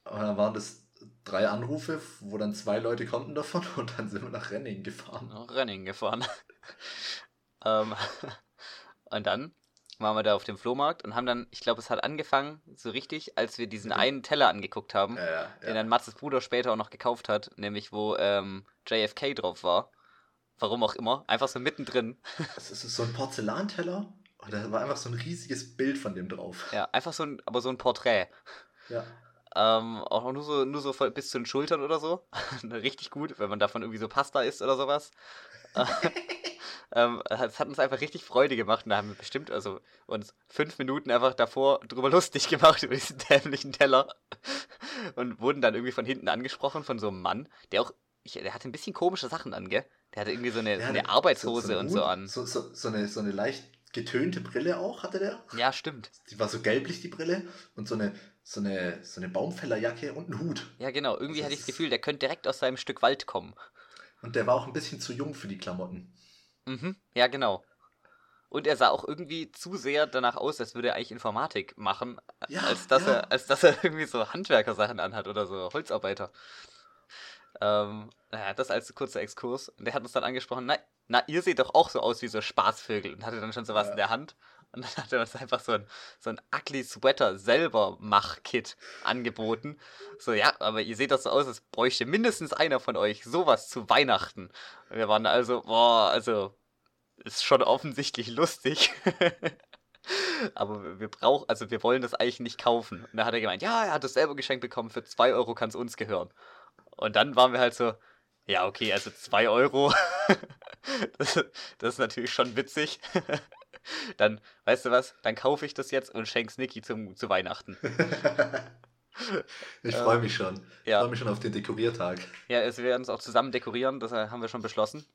Und dann waren das drei Anrufe, wo dann zwei Leute konnten davon <laughs> und dann sind wir nach Renning gefahren. Noch Renning gefahren. <laughs> ähm, <laughs> und dann waren wir da auf dem Flohmarkt und haben dann, ich glaube, es hat angefangen, so richtig, als wir diesen Mhm. einen Teller angeguckt haben, Ja, ja, den dann Matzes Bruder später auch noch gekauft hat, nämlich wo ähm, JFK drauf war. Warum auch immer, einfach so mittendrin. <laughs> Das ist so ein Porzellanteller und da war einfach so ein riesiges Bild von dem drauf. Ja, einfach so ein, aber so ein Porträt. Ja. Ähm, auch nur so, nur so bis zu den Schultern oder so. <laughs> Richtig gut, wenn man davon irgendwie so Pasta isst oder sowas. Ähm, es hat uns einfach richtig Freude gemacht und da haben wir bestimmt also uns fünf Minuten einfach davor drüber <laughs> lustig gemacht über diesen dämlichen Teller und wurden dann irgendwie von hinten angesprochen von so einem Mann, der auch, ich, der hatte ein bisschen komische Sachen an, gell? Der hatte irgendwie so eine, so eine so- Arbeitshose so ein und so an. So, so, so, eine, so eine leicht getönte Brille auch hatte der. Ja, stimmt. Die war so gelblich, die Brille. Und so eine, so eine, so eine Baumfällerjacke und ein Hut. Ja, genau. Irgendwie Das hatte ich das Gefühl, der könnte direkt aus seinem Stück Wald kommen. Und der war auch ein bisschen zu jung für die Klamotten. Mhm, ja, genau. Und er sah auch irgendwie zu sehr danach aus, als würde er eigentlich Informatik machen, Ja, als, dass ja. er, als dass er irgendwie so Handwerkersachen anhat oder so Holzarbeiter. Ähm, naja, das als kurzer Exkurs. Und der hat uns dann angesprochen, na, na, ihr seht doch auch so aus wie so Spaßvögel und hatte dann schon sowas Ja. in der Hand. Und dann hat er uns einfach so ein, so ein ugly Sweater selber Mach-Kit angeboten. So, ja, aber ihr seht doch so aus, als bräuchte mindestens einer von euch sowas zu Weihnachten. Und wir waren also, boah, also, ist schon offensichtlich lustig. <laughs> aber wir- brauchen, also wir wollen das eigentlich nicht kaufen. Und da hat er gemeint, ja, er hat es selber geschenkt bekommen, für 2 Euro kann es uns gehören. Und dann waren wir halt so, ja, okay, also 2 Euro. <laughs> das, das ist natürlich schon witzig. <laughs> <laughs> dann, weißt du was, dann kaufe ich das jetzt und schenk's Niki zum, zu Weihnachten. <laughs> ich Ähm, freue mich schon. Ich ja. freue mich schon auf den Dekoriertag. Ja, es wir werden es auch zusammen dekorieren, das äh, haben wir schon beschlossen.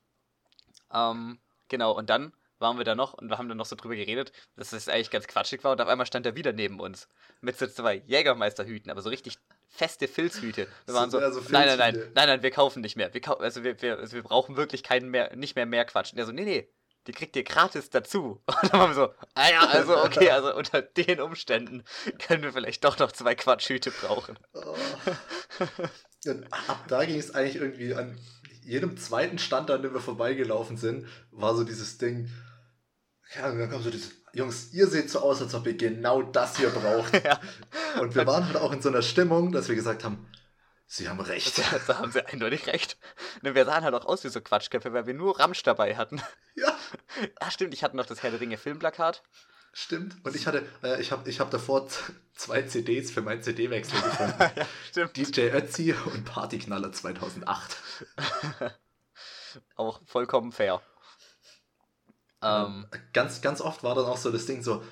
Ähm, genau, und dann waren wir da noch und wir haben dann noch so drüber geredet, dass es eigentlich ganz quatschig war und auf einmal stand er wieder neben uns mit so zwei Jägermeisterhüten, aber so richtig feste Filzhüte. Wir waren so, Ja, so nein, nein, nein, nein, nein, wir kaufen nicht mehr. Wir, also wir, wir, also wir brauchen wirklich keinen mehr, nicht mehr mehr Quatsch. Und der so, nee, nee, die kriegt ihr gratis dazu. <laughs> Und dann waren wir so, ah ja, also okay, also unter den Umständen können wir vielleicht doch noch zwei Quatschhüte brauchen. Oh. Und ab da ging es eigentlich irgendwie an jedem zweiten Stand, an dem wir vorbeigelaufen sind, war so dieses Ding. Ja, und dann kam so dieses, Jungs, ihr seht so aus, als ob ihr genau das hier braucht. <laughs> Ja. Und wir waren halt auch in so einer Stimmung, dass wir gesagt haben, sie haben recht. Da, da haben sie eindeutig recht. Ne, Wir sahen halt auch aus wie so Quatschköpfe, weil wir nur Ramsch dabei hatten. Ja, <laughs> Ah, stimmt, ich hatte noch das Herr der Ringe Filmplakat. stimmt. Und ich hatte, äh, ich habe ich hab davor zwei CDs für meinen CD-Wechsel <laughs> gefunden. ja, stimmt. DJ Ötzi und Partyknaller 2008. <laughs> Auch vollkommen fair. Ähm, ganz, ganz oft war dann auch so das Ding so,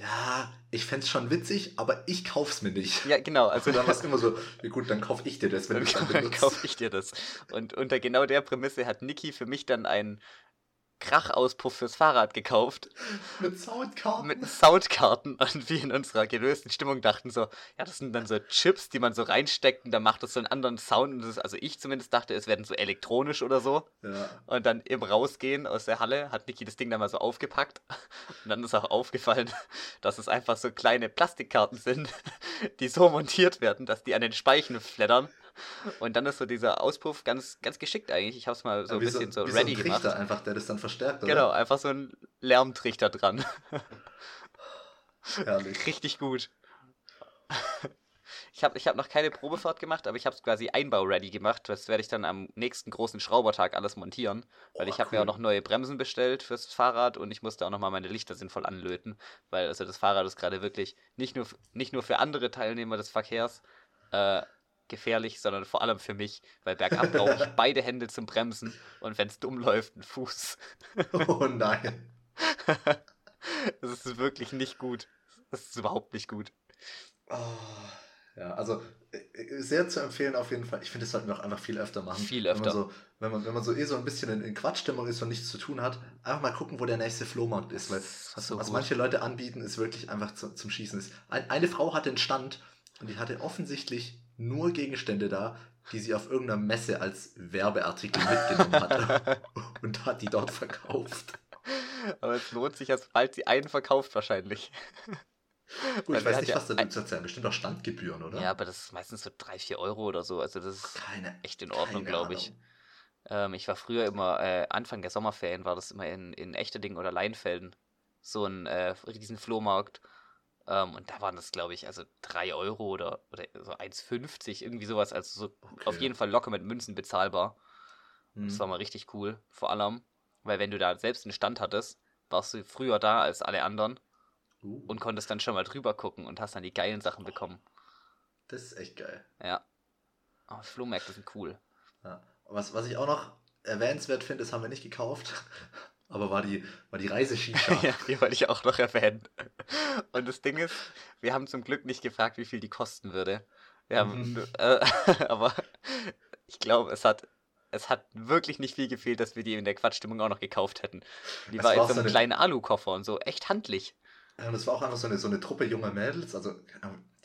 ja, ich fänd's schon witzig, aber ich kauf's mir nicht. ja, genau. <laughs> Also dann war es immer so, gut, dann kauf ich dir das, wenn dann du es dann <laughs> dann benutzt. kaufe ich dir das. Und unter genau der Prämisse hat Niki für mich dann einen Krachauspuff fürs Fahrrad gekauft Mit Soundkarten. mit Soundkarten <laughs> und wir in unserer gelösten Stimmung dachten so, ja, das sind dann so Chips, die man so reinsteckt und dann macht das so einen anderen Sound. Ist, also ich zumindest dachte, es werden so elektronisch oder so. ja. Und dann im Rausgehen aus der Halle hat Niki das Ding dann mal so aufgepackt. <laughs> Und dann ist auch aufgefallen, <laughs> dass es einfach so kleine Plastikkarten sind, die so montiert werden, dass die an den Speichen flattern. <laughs> Und dann ist so dieser Auspuff ganz, ganz geschickt eigentlich. Ich habe es mal so ein Wie bisschen so, wie ready so ein gemacht. Trichter einfach, der das dann verstärkt, oder? Genau, einfach so ein Lärmtrichter dran. <laughs> Herrlich. Richtig gut. <laughs> Ich habe ich hab noch keine Probefahrt gemacht, aber ich habe es quasi einbau-ready gemacht. Das werde ich dann am nächsten großen Schraubertag alles montieren. Weil Oh, ich habe mir auch cool. noch neue Bremsen bestellt fürs Fahrrad und ich musste auch nochmal meine Lichter sinnvoll anlöten. Weil also das Fahrrad ist gerade wirklich nicht nur, nicht nur für andere Teilnehmer des Verkehrs äh, gefährlich, sondern vor allem für mich. Weil bergab brauche ich <laughs> beide Hände zum Bremsen und wenn es dumm läuft, einen Fuß. Oh nein. <laughs> Das ist wirklich nicht gut. Das ist überhaupt nicht gut. Oh, ja, also äh, äh, sehr zu empfehlen auf jeden Fall. Ich finde, das sollten wir auch einfach viel öfter machen. Viel Wenn öfter. man so, wenn man, wenn man so eh so ein bisschen in, in Quatschstimmung ist und nichts zu tun hat, einfach mal gucken, wo der nächste Flohmarkt ist. Weil ist was, so was manche Leute anbieten, ist wirklich einfach zu, zum Schießen. Ist. Ein, eine Frau hatte einen Stand und die hatte offensichtlich nur Gegenstände da, die sie auf irgendeiner Messe als Werbeartikel mitgenommen hatte <laughs> und hat die dort verkauft. Aber es lohnt sich erst, bald sie einen verkauft wahrscheinlich. Gut, Weil ich weiß hat nicht, was da ein- zu erzählen. Bestimmt auch Standgebühren, oder? Ja, aber das ist meistens so 3, 4 Euro oder so. Also das ist Keine, echt in Ordnung, glaube ich. Ähm, ich war früher immer, äh, Anfang der Sommerferien war das immer in, in Echterding oder Leinfelden. So ein äh, riesen Flohmarkt. Ähm, und da waren das, glaube ich, also 3 Euro oder, oder so 1,50, irgendwie sowas. Also so auf Okay. jeden Fall locker mit Münzen bezahlbar. Das Hm. war mal richtig cool. Vor allem, weil wenn du da selbst einen Stand hattest, warst du früher da als alle anderen Uh, und konntest dann schon mal drüber gucken und hast dann die geilen Sachen bekommen. das ist echt geil. Ja. Aber Flohmärkte sind cool. Ja. Was, was ich auch noch erwähnenswert finde, das haben wir nicht gekauft, aber war die, war die Reiseshisha. <laughs> ja, die wollte ich auch noch erwähnen. Und das Ding ist, wir haben zum Glück nicht gefragt, wie viel die kosten würde. Wir haben, Mhm. äh, <laughs> aber ich glaube, es hat, es hat wirklich nicht viel gefehlt, dass wir die in der Quatschstimmung auch noch gekauft hätten. Die Es war in so einem eine- kleinen Alukoffer und so, echt handlich. Ja, Und das war auch einfach so eine, so eine Truppe junger Mädels, also,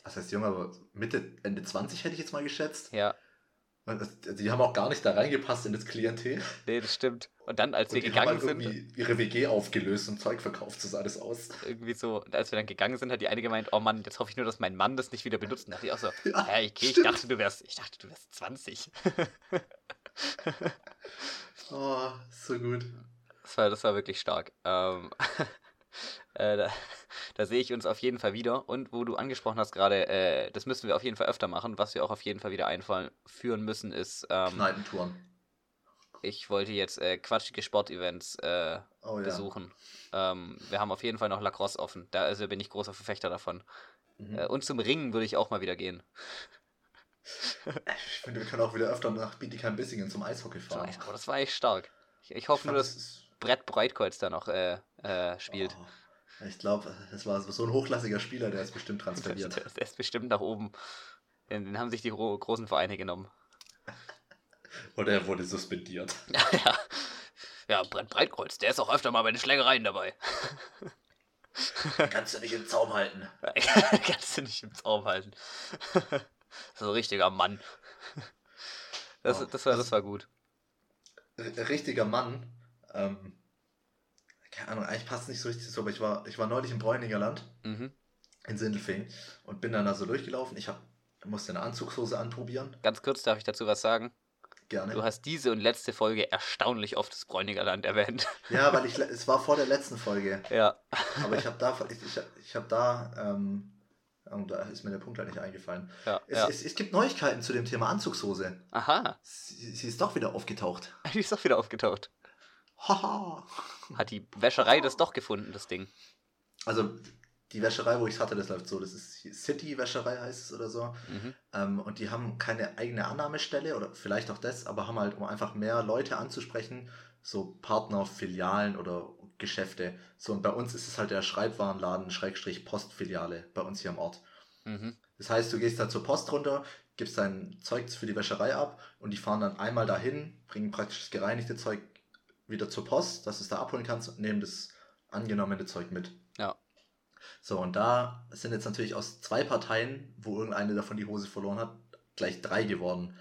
was heißt jung, aber Mitte, Ende 20 hätte ich jetzt mal geschätzt. Ja, das- Die haben auch gar nicht da reingepasst in das Klientel. nee, das stimmt. Und dann, als Und wir gegangen halt sind, irgendwie ihre WG aufgelöst und Zeug verkauft, so sah das aus. irgendwie so, und als wir dann gegangen sind, hat die eine gemeint, oh Mann, jetzt hoffe ich nur, dass mein Mann das nicht wieder benutzt. Und da dachte ich auch so, <laughs> Ja, hä, okay, ich dachte, du wärst, ich dachte, du wärst 20. <laughs> Oh, so gut. Das war, das war wirklich stark. Ähm, <laughs> äh, da, <laughs> da sehe ich uns auf jeden Fall wieder. Und wo du angesprochen hast gerade, äh, das müssen wir auf jeden Fall öfter machen. Was wir auch auf jeden Fall wieder einfallen führen müssen, ist, ähm, Kneipentouren. ich wollte jetzt äh, quatschige Sportevents äh, Oh ja. besuchen. Ähm, wir haben auf jeden Fall noch Lacrosse offen. Da also bin ich großer Verfechter davon. Mhm. Äh, und zum Ringen würde ich auch mal wieder gehen. Ich finde, wir können auch wieder öfter nach Bietigheim-Bissingen zum Eishockey fahren. aber das war echt stark. Ich, ich hoffe nur, fand, dass ist- Brett Breitkreuz da noch äh, äh, spielt. Oh, ich glaube, das war so ein hochklassiger Spieler, der ist bestimmt <laughs> transferiert. Der ist bestimmt nach oben. Den, haben sich die gro großen Vereine genommen. <laughs> Oder er wurde suspendiert. <laughs> ja. Ja, Brett Breitkreuz, der ist auch öfter mal bei den Schlägereien dabei. Kannst du nicht im Zaum halten. Kannst du nicht im Zaum halten. so ein richtiger Mann. Das, Oh, das, war, das- das war gut. Richtiger Mann. Ähm, keine Ahnung, eigentlich passt es nicht so richtig so, aber ich war, ich war neulich im Bräuninger Land Mhm. in Sindelfingen und bin dann da so durchgelaufen. Ich hab, musste eine Anzugshose anprobieren. Ganz kurz darf ich dazu was sagen. Gerne. Du hast diese und letzte Folge erstaunlich oft das Bräuniger Land erwähnt. Ja, <laughs> weil ich, es war vor der letzten Folge. ja. Aber ich habe da, ich, ich, ich habe da, ähm, und da ist mir der Punkt halt nicht eingefallen. ja, Es, ja. es, es gibt Neuigkeiten zu dem Thema Anzugshose. Aha, Sie, sie ist doch wieder aufgetaucht. <laughs> die ist doch wieder aufgetaucht. Haha. Hat die Wäscherei das doch gefunden, das Ding. Also die Wäscherei, wo ich es hatte, das läuft so. Das ist City Wäscherei heißt es oder so. Mhm. Ähm, und die haben keine eigene Annahmestelle oder vielleicht auch das, aber haben halt, um einfach mehr Leute anzusprechen, so Partner, Filialen oder Geschäfte. So, und bei uns ist es halt der Schreibwarenladen, Schrägstrich Postfiliale, bei uns hier am Ort. Mhm. Das heißt, du gehst da zur Post runter, gibst dein Zeug für die Wäscherei ab und die fahren dann einmal dahin, bringen praktisch das gereinigte Zeug wieder zur Post, dass du es da abholen kannst und nehmen das angenommene Zeug mit. Ja. So, und da sind jetzt natürlich aus zwei Parteien, wo irgendeine davon die Hose verloren hat, gleich drei geworden.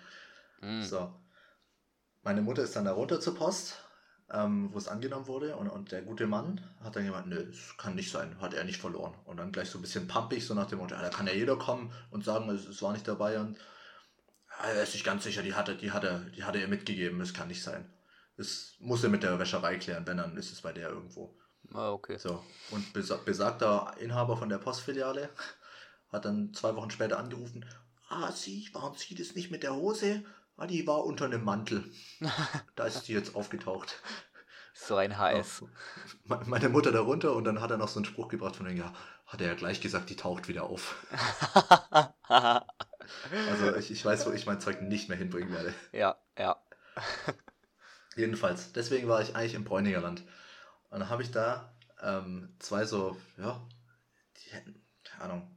Mhm. So. Meine Mutter ist dann da runter zur Post, ähm, wo es angenommen wurde, und, und der gute Mann hat dann gemeint, nö, das kann nicht sein, hat er nicht verloren. Und dann gleich so ein bisschen pumpig, so nach dem Motto, ja, da kann ja jeder kommen und sagen, es, es war nicht dabei und ja, er ist nicht ganz sicher, die hatte, die hatte, die hatte er mitgegeben, das kann nicht sein. Das muss er mit der Wäscherei klären, wenn dann ist es bei der irgendwo. Ah, okay. So, und besa besagter Inhaber von der Postfiliale hat dann zwei Wochen später angerufen, ah, Sie, waren Sie das nicht mit der Hose? Ah, die war unter einem Mantel. <laughs> Da ist die jetzt aufgetaucht. So ein HS. Me- Meine Mutter da runter und dann hat er noch so einen Spruch gebracht von wegen, ja, hat er ja gleich gesagt, die taucht wieder auf. <laughs> Also ich, ich weiß, wo ich mein Zeug nicht mehr hinbringen werde. ja, ja. Jedenfalls, deswegen war ich eigentlich im Bräuninger Land. Und dann habe ich da ähm, zwei so, ja, die hätten, keine Ahnung,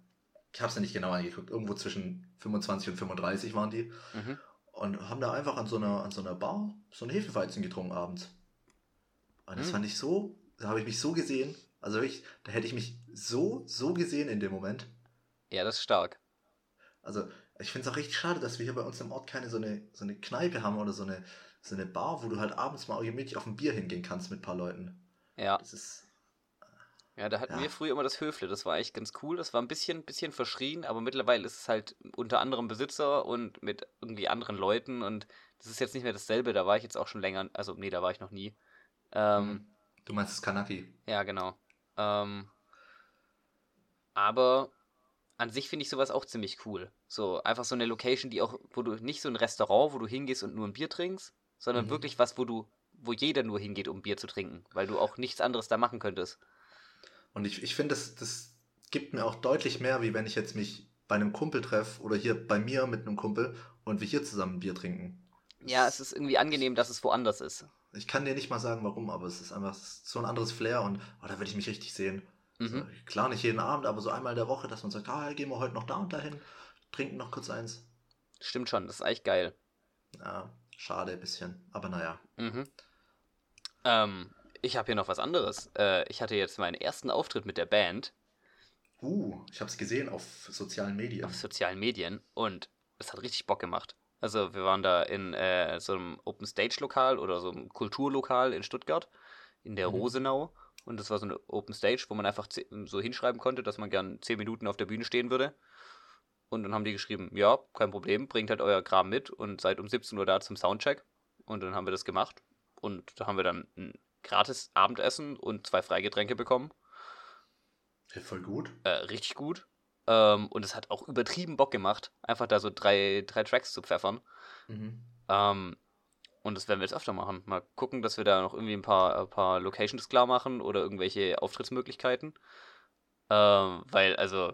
ich habe es ja nicht genau angeguckt, irgendwo zwischen 25 und 35 waren die. Mhm. Und haben da einfach an so einer, an so einer Bar so ein Hefeweizen getrunken abends. Und das Hm. fand ich so, da habe ich mich so gesehen, also ich, da hätte ich mich so, so gesehen in dem Moment. Ja, das ist stark. Also ich finde es auch richtig schade, dass wir hier bei uns im Ort keine so eine, so eine Kneipe haben oder so eine, so eine Bar, wo du halt abends mal gemütlich auf ein Bier hingehen kannst mit ein paar Leuten. Ja. Das ist, Ja, da hatten Ja. wir früher immer das Höfle. Das war echt ganz cool. Das war ein bisschen, bisschen verschrien, aber mittlerweile ist es halt unter anderem Besitzer und mit irgendwie anderen Leuten und das ist jetzt nicht mehr dasselbe. Da war ich jetzt auch schon länger. Also, nee, da war ich noch nie. Ähm, du meinst das Kanaki. Ja, genau. Ähm, aber an sich finde ich sowas auch ziemlich cool. So, einfach so eine Location, die auch, wo du nicht so ein Restaurant, wo du hingehst und nur ein Bier trinkst, sondern Mhm. wirklich was, wo du, wo jeder nur hingeht, um Bier zu trinken, weil du auch nichts anderes da machen könntest. Und ich, ich finde, das, das gibt mir auch deutlich mehr, wie wenn ich jetzt mich bei einem Kumpel treffe oder hier bei mir mit einem Kumpel und wir hier zusammen Bier trinken. Ja, es ist irgendwie angenehm, dass es woanders ist. Ich kann dir nicht mal sagen, warum, aber es ist einfach so ein anderes Flair und oh, da würde ich mich richtig sehen. Mhm. So, klar, nicht jeden Abend, aber so einmal in der Woche, dass man sagt, ah, gehen wir heute noch da und dahin, trinken noch kurz eins. Stimmt schon, das ist echt geil. Ja, schade ein bisschen, aber naja. Mhm. Ähm, ich habe hier noch was anderes. Äh, ich hatte jetzt meinen ersten Auftritt mit der Band Uh, ich habe es gesehen auf sozialen Medien. auf sozialen Medien und es hat richtig Bock gemacht. Also wir waren da in äh, so einem Open Stage Lokal oder so einem Kulturlokal in Stuttgart in der Mhm. Rosenau und das war so eine Open Stage, wo man einfach so hinschreiben konnte, dass man gern 10 Minuten auf der Bühne stehen würde. Und dann haben die geschrieben, ja, kein Problem, bringt halt euer Kram mit und seid um 17 Uhr da zum Soundcheck. Und dann haben wir das gemacht und da haben wir dann ein gratis Abendessen und zwei Freigetränke bekommen. Ja, voll gut. Äh, richtig gut. Ähm, und es hat auch übertrieben Bock gemacht, einfach da so drei, drei Tracks zu pfeffern. Mhm. Ähm, und das werden wir jetzt öfter machen. Mal gucken, dass wir da noch irgendwie ein paar, ein paar Locations klar machen oder irgendwelche Auftrittsmöglichkeiten. Ähm, weil, also,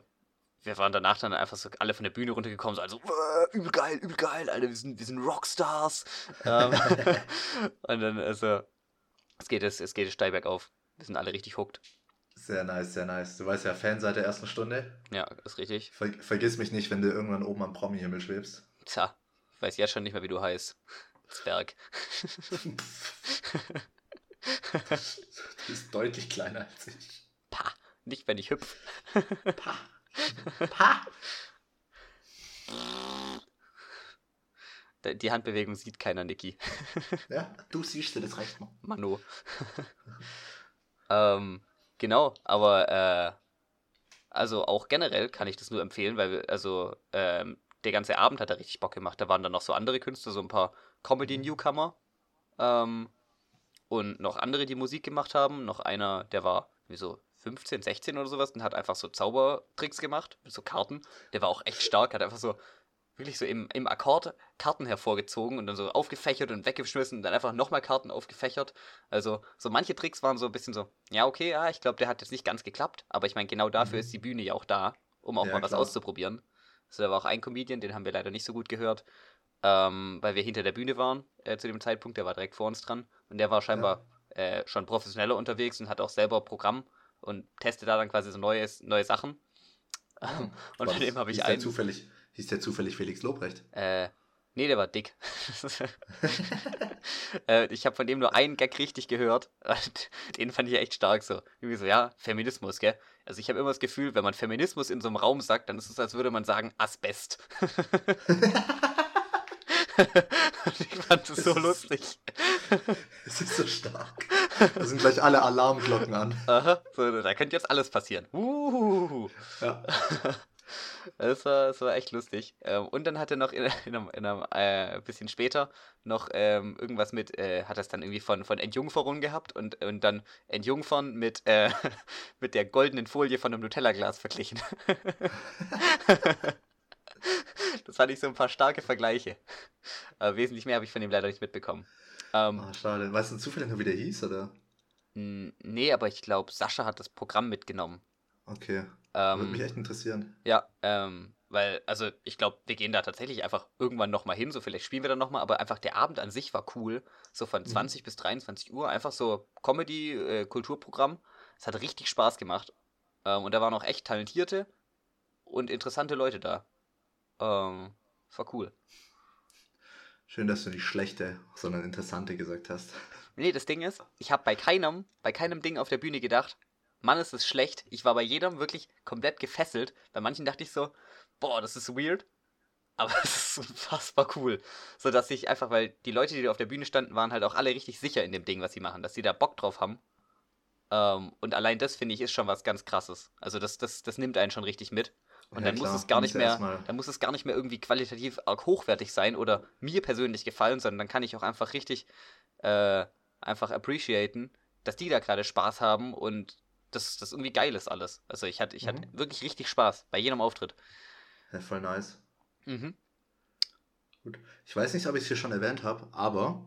wir waren danach dann einfach so alle von der Bühne runtergekommen, so also, "Äh, übel geil, übel geil, Alter, wir sind, wir sind Rockstars. <laughs> Ähm, <laughs> und dann, also, es geht, es, es geht steil bergauf. Wir sind alle richtig hooked. Sehr nice, sehr nice. Du weißt ja, Fan seit der ersten Stunde. Ja, ist richtig. Ver vergiss mich nicht, wenn du irgendwann oben am Promi-Himmel schwebst. Tja, ich weiß jetzt schon nicht mehr, wie du heißt. Zwerg. <laughs> Du bist deutlich kleiner als ich. Pah, nicht wenn ich hüpf. Pa. Pa. Die Handbewegung sieht keiner, Niki. Ja, du siehst du, das reicht noch. Mano. <laughs> ähm, genau, aber äh, also auch generell kann ich das nur empfehlen, weil also ähm, der ganze Abend hat da richtig Bock gemacht. Da waren dann noch so andere Künstler, so ein paar Comedy-Newcomer ähm, und noch andere, die Musik gemacht haben. Noch einer, der war wie so 15, 16 oder sowas und hat einfach so Zaubertricks gemacht mit so Karten. Der war auch echt stark, hat einfach so wirklich so im, im Akkord Karten hervorgezogen und dann so aufgefächert und weggeschmissen und dann einfach nochmal Karten aufgefächert. Also so manche Tricks waren so ein bisschen so, ja okay, ja, ich glaube, der hat jetzt nicht ganz geklappt, aber ich meine, genau dafür Mhm. ist die Bühne ja auch da, um auch Ja, mal was klar. auszuprobieren. Also da war auch ein Comedian, den haben wir leider nicht so gut gehört, ähm, weil wir hinter der Bühne waren äh, zu dem Zeitpunkt, der war direkt vor uns dran und der war scheinbar äh, schon professioneller unterwegs und hat auch selber Programm und testet da dann quasi so neues, neue Sachen. <laughs> und War von dem habe ich hieß der einen. zufällig, hieß der zufällig Felix Lobrecht. Äh, nee, der war dick. <laughs> äh, ich habe von dem nur einen Gag richtig gehört. <laughs> Und den fand ich echt stark so. Irgendwie so, ja, Feminismus, gell? Also ich habe immer das Gefühl, wenn man Feminismus in so einem Raum sagt, dann ist es, als würde man sagen Asbest. Und ich fand das so lustig. Es ist so stark. Da sind gleich alle Alarmglocken an. Aha, so, da könnte jetzt alles passieren. Uh. Ja. <laughs> Das war, das war echt lustig. Ähm, und dann hat er noch in, in einem, in einem äh, bisschen später noch ähm, irgendwas mit, äh, hat das dann irgendwie von, von Entjungferung gehabt und, und dann Entjungfern mit, äh, <laughs> mit der goldenen Folie von einem Nutella-Glas verglichen. <laughs> das fand ich so ein paar starke Vergleiche. Aber wesentlich mehr habe ich von ihm leider nicht mitbekommen. Ähm, Ah, schade. Weißt du zufällig noch, wie der hieß, oder? nee, aber ich glaube, Sascha hat das Programm mitgenommen. Okay. Ähm, Würde mich echt interessieren. Ja, ähm, weil, also ich glaube, wir gehen da tatsächlich einfach irgendwann nochmal hin, so vielleicht spielen wir dann nochmal, aber einfach der Abend an sich war cool. So von Mhm. 20 bis 23 Uhr, einfach so Comedy, äh, Kulturprogramm. Es hat richtig Spaß gemacht. Ähm, und da waren auch echt talentierte und interessante Leute da. Ähm, es war cool. Schön, dass du nicht schlechte, sondern interessante gesagt hast. Nee, das Ding ist, ich habe bei keinem, bei keinem Ding auf der Bühne gedacht, Mann, ist es schlecht. Ich war bei jedem wirklich komplett gefesselt. Bei manchen dachte ich so, boah, das ist weird. Aber <laughs> es ist unfassbar cool. So dass ich einfach, weil die Leute, die da auf der Bühne standen, waren halt auch alle richtig sicher in dem Ding, was sie machen, dass sie da Bock drauf haben. Ähm, und allein das, finde ich, ist schon was ganz krasses. Also das, das, das nimmt einen schon richtig mit. Und Ja, dann klar, muss es gar nicht mehr, dann muss es gar nicht mehr irgendwie qualitativ arg hochwertig sein oder mir persönlich gefallen, sondern dann kann ich auch einfach richtig äh, einfach appreciaten, dass die da gerade Spaß haben und dass das irgendwie geil ist alles. Also ich hatte, ich hatte Mhm. wirklich richtig Spaß bei jedem Auftritt. Ja, voll nice. Mhm. Gut. Ich weiß nicht, ob ich es hier schon erwähnt habe, aber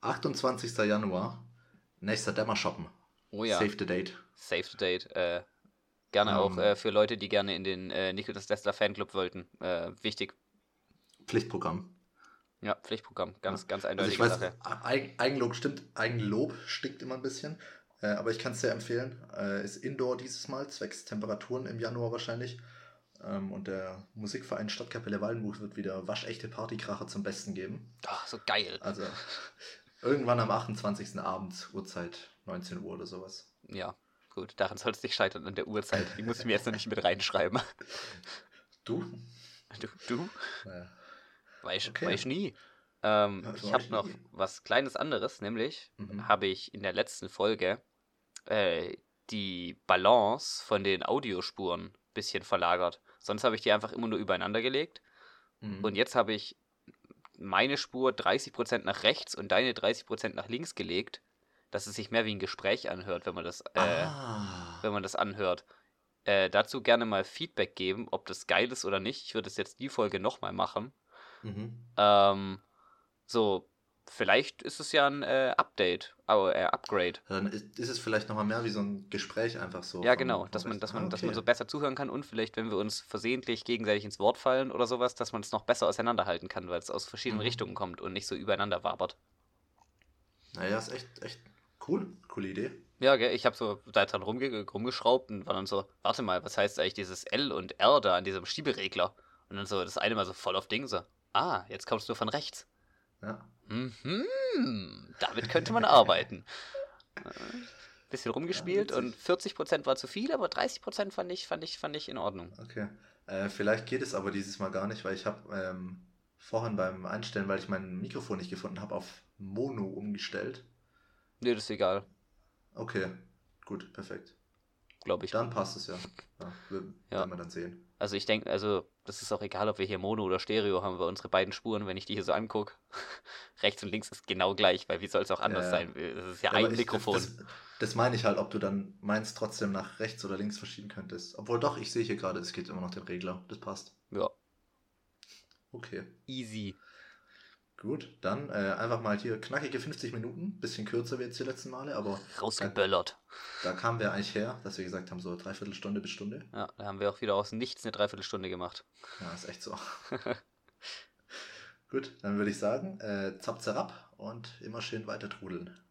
28. Januar, nächster Dämmershoppen. Oh ja, Save the date. Save the Date. Äh, gerne auch Ähm. äh, für Leute, die gerne in den äh, Nicholas Tesla Fanclub wollten. Äh, wichtig. Pflichtprogramm. Ja, Pflichtprogramm. Ganz, ganz Also eindeutige ich weiß. Eig Eigenlob stimmt, Eigenlob stinkt immer ein bisschen. Äh, aber ich kann es sehr empfehlen. Äh, ist Indoor dieses Mal, zwecks Temperaturen im Januar wahrscheinlich. Ähm, und der Musikverein Stadtkapelle Waldenbuch wird wieder waschechte Partykracher zum Besten geben. Ach, so geil. Also irgendwann am 28. Abend, Uhrzeit 19 Uhr oder sowas. Ja, gut. Daran soll es nicht scheitern an der Uhrzeit. Die muss ich mir jetzt noch nicht mit reinschreiben. Du? Du? du? Naja. Weiß, Okay. weiß nie. Ähm, Ja, ich habe noch nie. was kleines anderes, nämlich Mhm. habe ich in der letzten Folge äh, die Balance von den Audiospuren ein bisschen verlagert. Sonst habe ich die einfach immer nur übereinander gelegt. Mhm. Und jetzt habe ich meine Spur 30% nach rechts und deine 30% nach links gelegt, dass es sich mehr wie ein Gespräch anhört, wenn man das, äh, ah. wenn man das anhört. Äh, dazu gerne mal Feedback geben, ob das geil ist oder nicht. Ich würde es jetzt die Folge nochmal machen. Mhm. Ähm, so, vielleicht ist es ja ein äh, Update, aber äh, Upgrade. Dann ist, ist es vielleicht nochmal mehr wie so ein Gespräch einfach so. Ja, genau, dass man, dass man, Ah, dass man okay. so besser zuhören kann und vielleicht, wenn wir uns versehentlich gegenseitig ins Wort fallen oder sowas, dass man es noch besser auseinanderhalten kann, weil es aus verschiedenen Mhm. Richtungen kommt und nicht so übereinander wabert. Naja, ist echt, echt cool. Coole Idee. Ja, gell, ich habe so da dran rumge rumgeschraubt und war dann so, warte mal, was heißt eigentlich dieses L und R da an diesem Schieberegler? Und dann so das eine mal so voll auf Ding, so, ah, jetzt kommst du von rechts. Ja. Mhm, damit könnte man arbeiten. Bisschen rumgespielt Ja, und 40% war zu viel, aber 30% fand ich, fand ich, fand ich in Ordnung. Okay. Äh, vielleicht geht es aber dieses Mal gar nicht, weil ich habe ähm, vorhin beim Einstellen, weil ich mein Mikrofon nicht gefunden habe, auf Mono umgestellt. Nee, das ist egal, Okay, gut, perfekt. glaube ich. Dann passt es ja. ja wir, Ja. Werden wir dann sehen. Also ich denke, also das ist auch egal, ob wir hier Mono oder Stereo haben, weil unsere beiden Spuren, wenn ich die hier so angucke, <laughs> rechts und links ist genau gleich, weil wie soll es auch anders Ja. sein? Das ist ja, Ja, ein ich- Mikrofon. Das, das meine ich halt, ob du dann meins trotzdem nach rechts oder links verschieben könntest. Obwohl doch, ich sehe hier gerade, es geht immer noch den Regler. Das passt. Ja, Okay. easy. Gut, dann äh, einfach mal hier knackige 50 Minuten. Bisschen kürzer wie jetzt die letzten Male, aber Rausgeböllert. da kamen wir eigentlich her, dass wir gesagt haben, so dreiviertel Stunde bis Stunde. Ja, da haben wir auch wieder aus Nichts eine Dreiviertelstunde gemacht. Ja, ist echt so. <laughs> Gut, dann würde ich sagen, äh, zap zerab und immer schön weiter trudeln.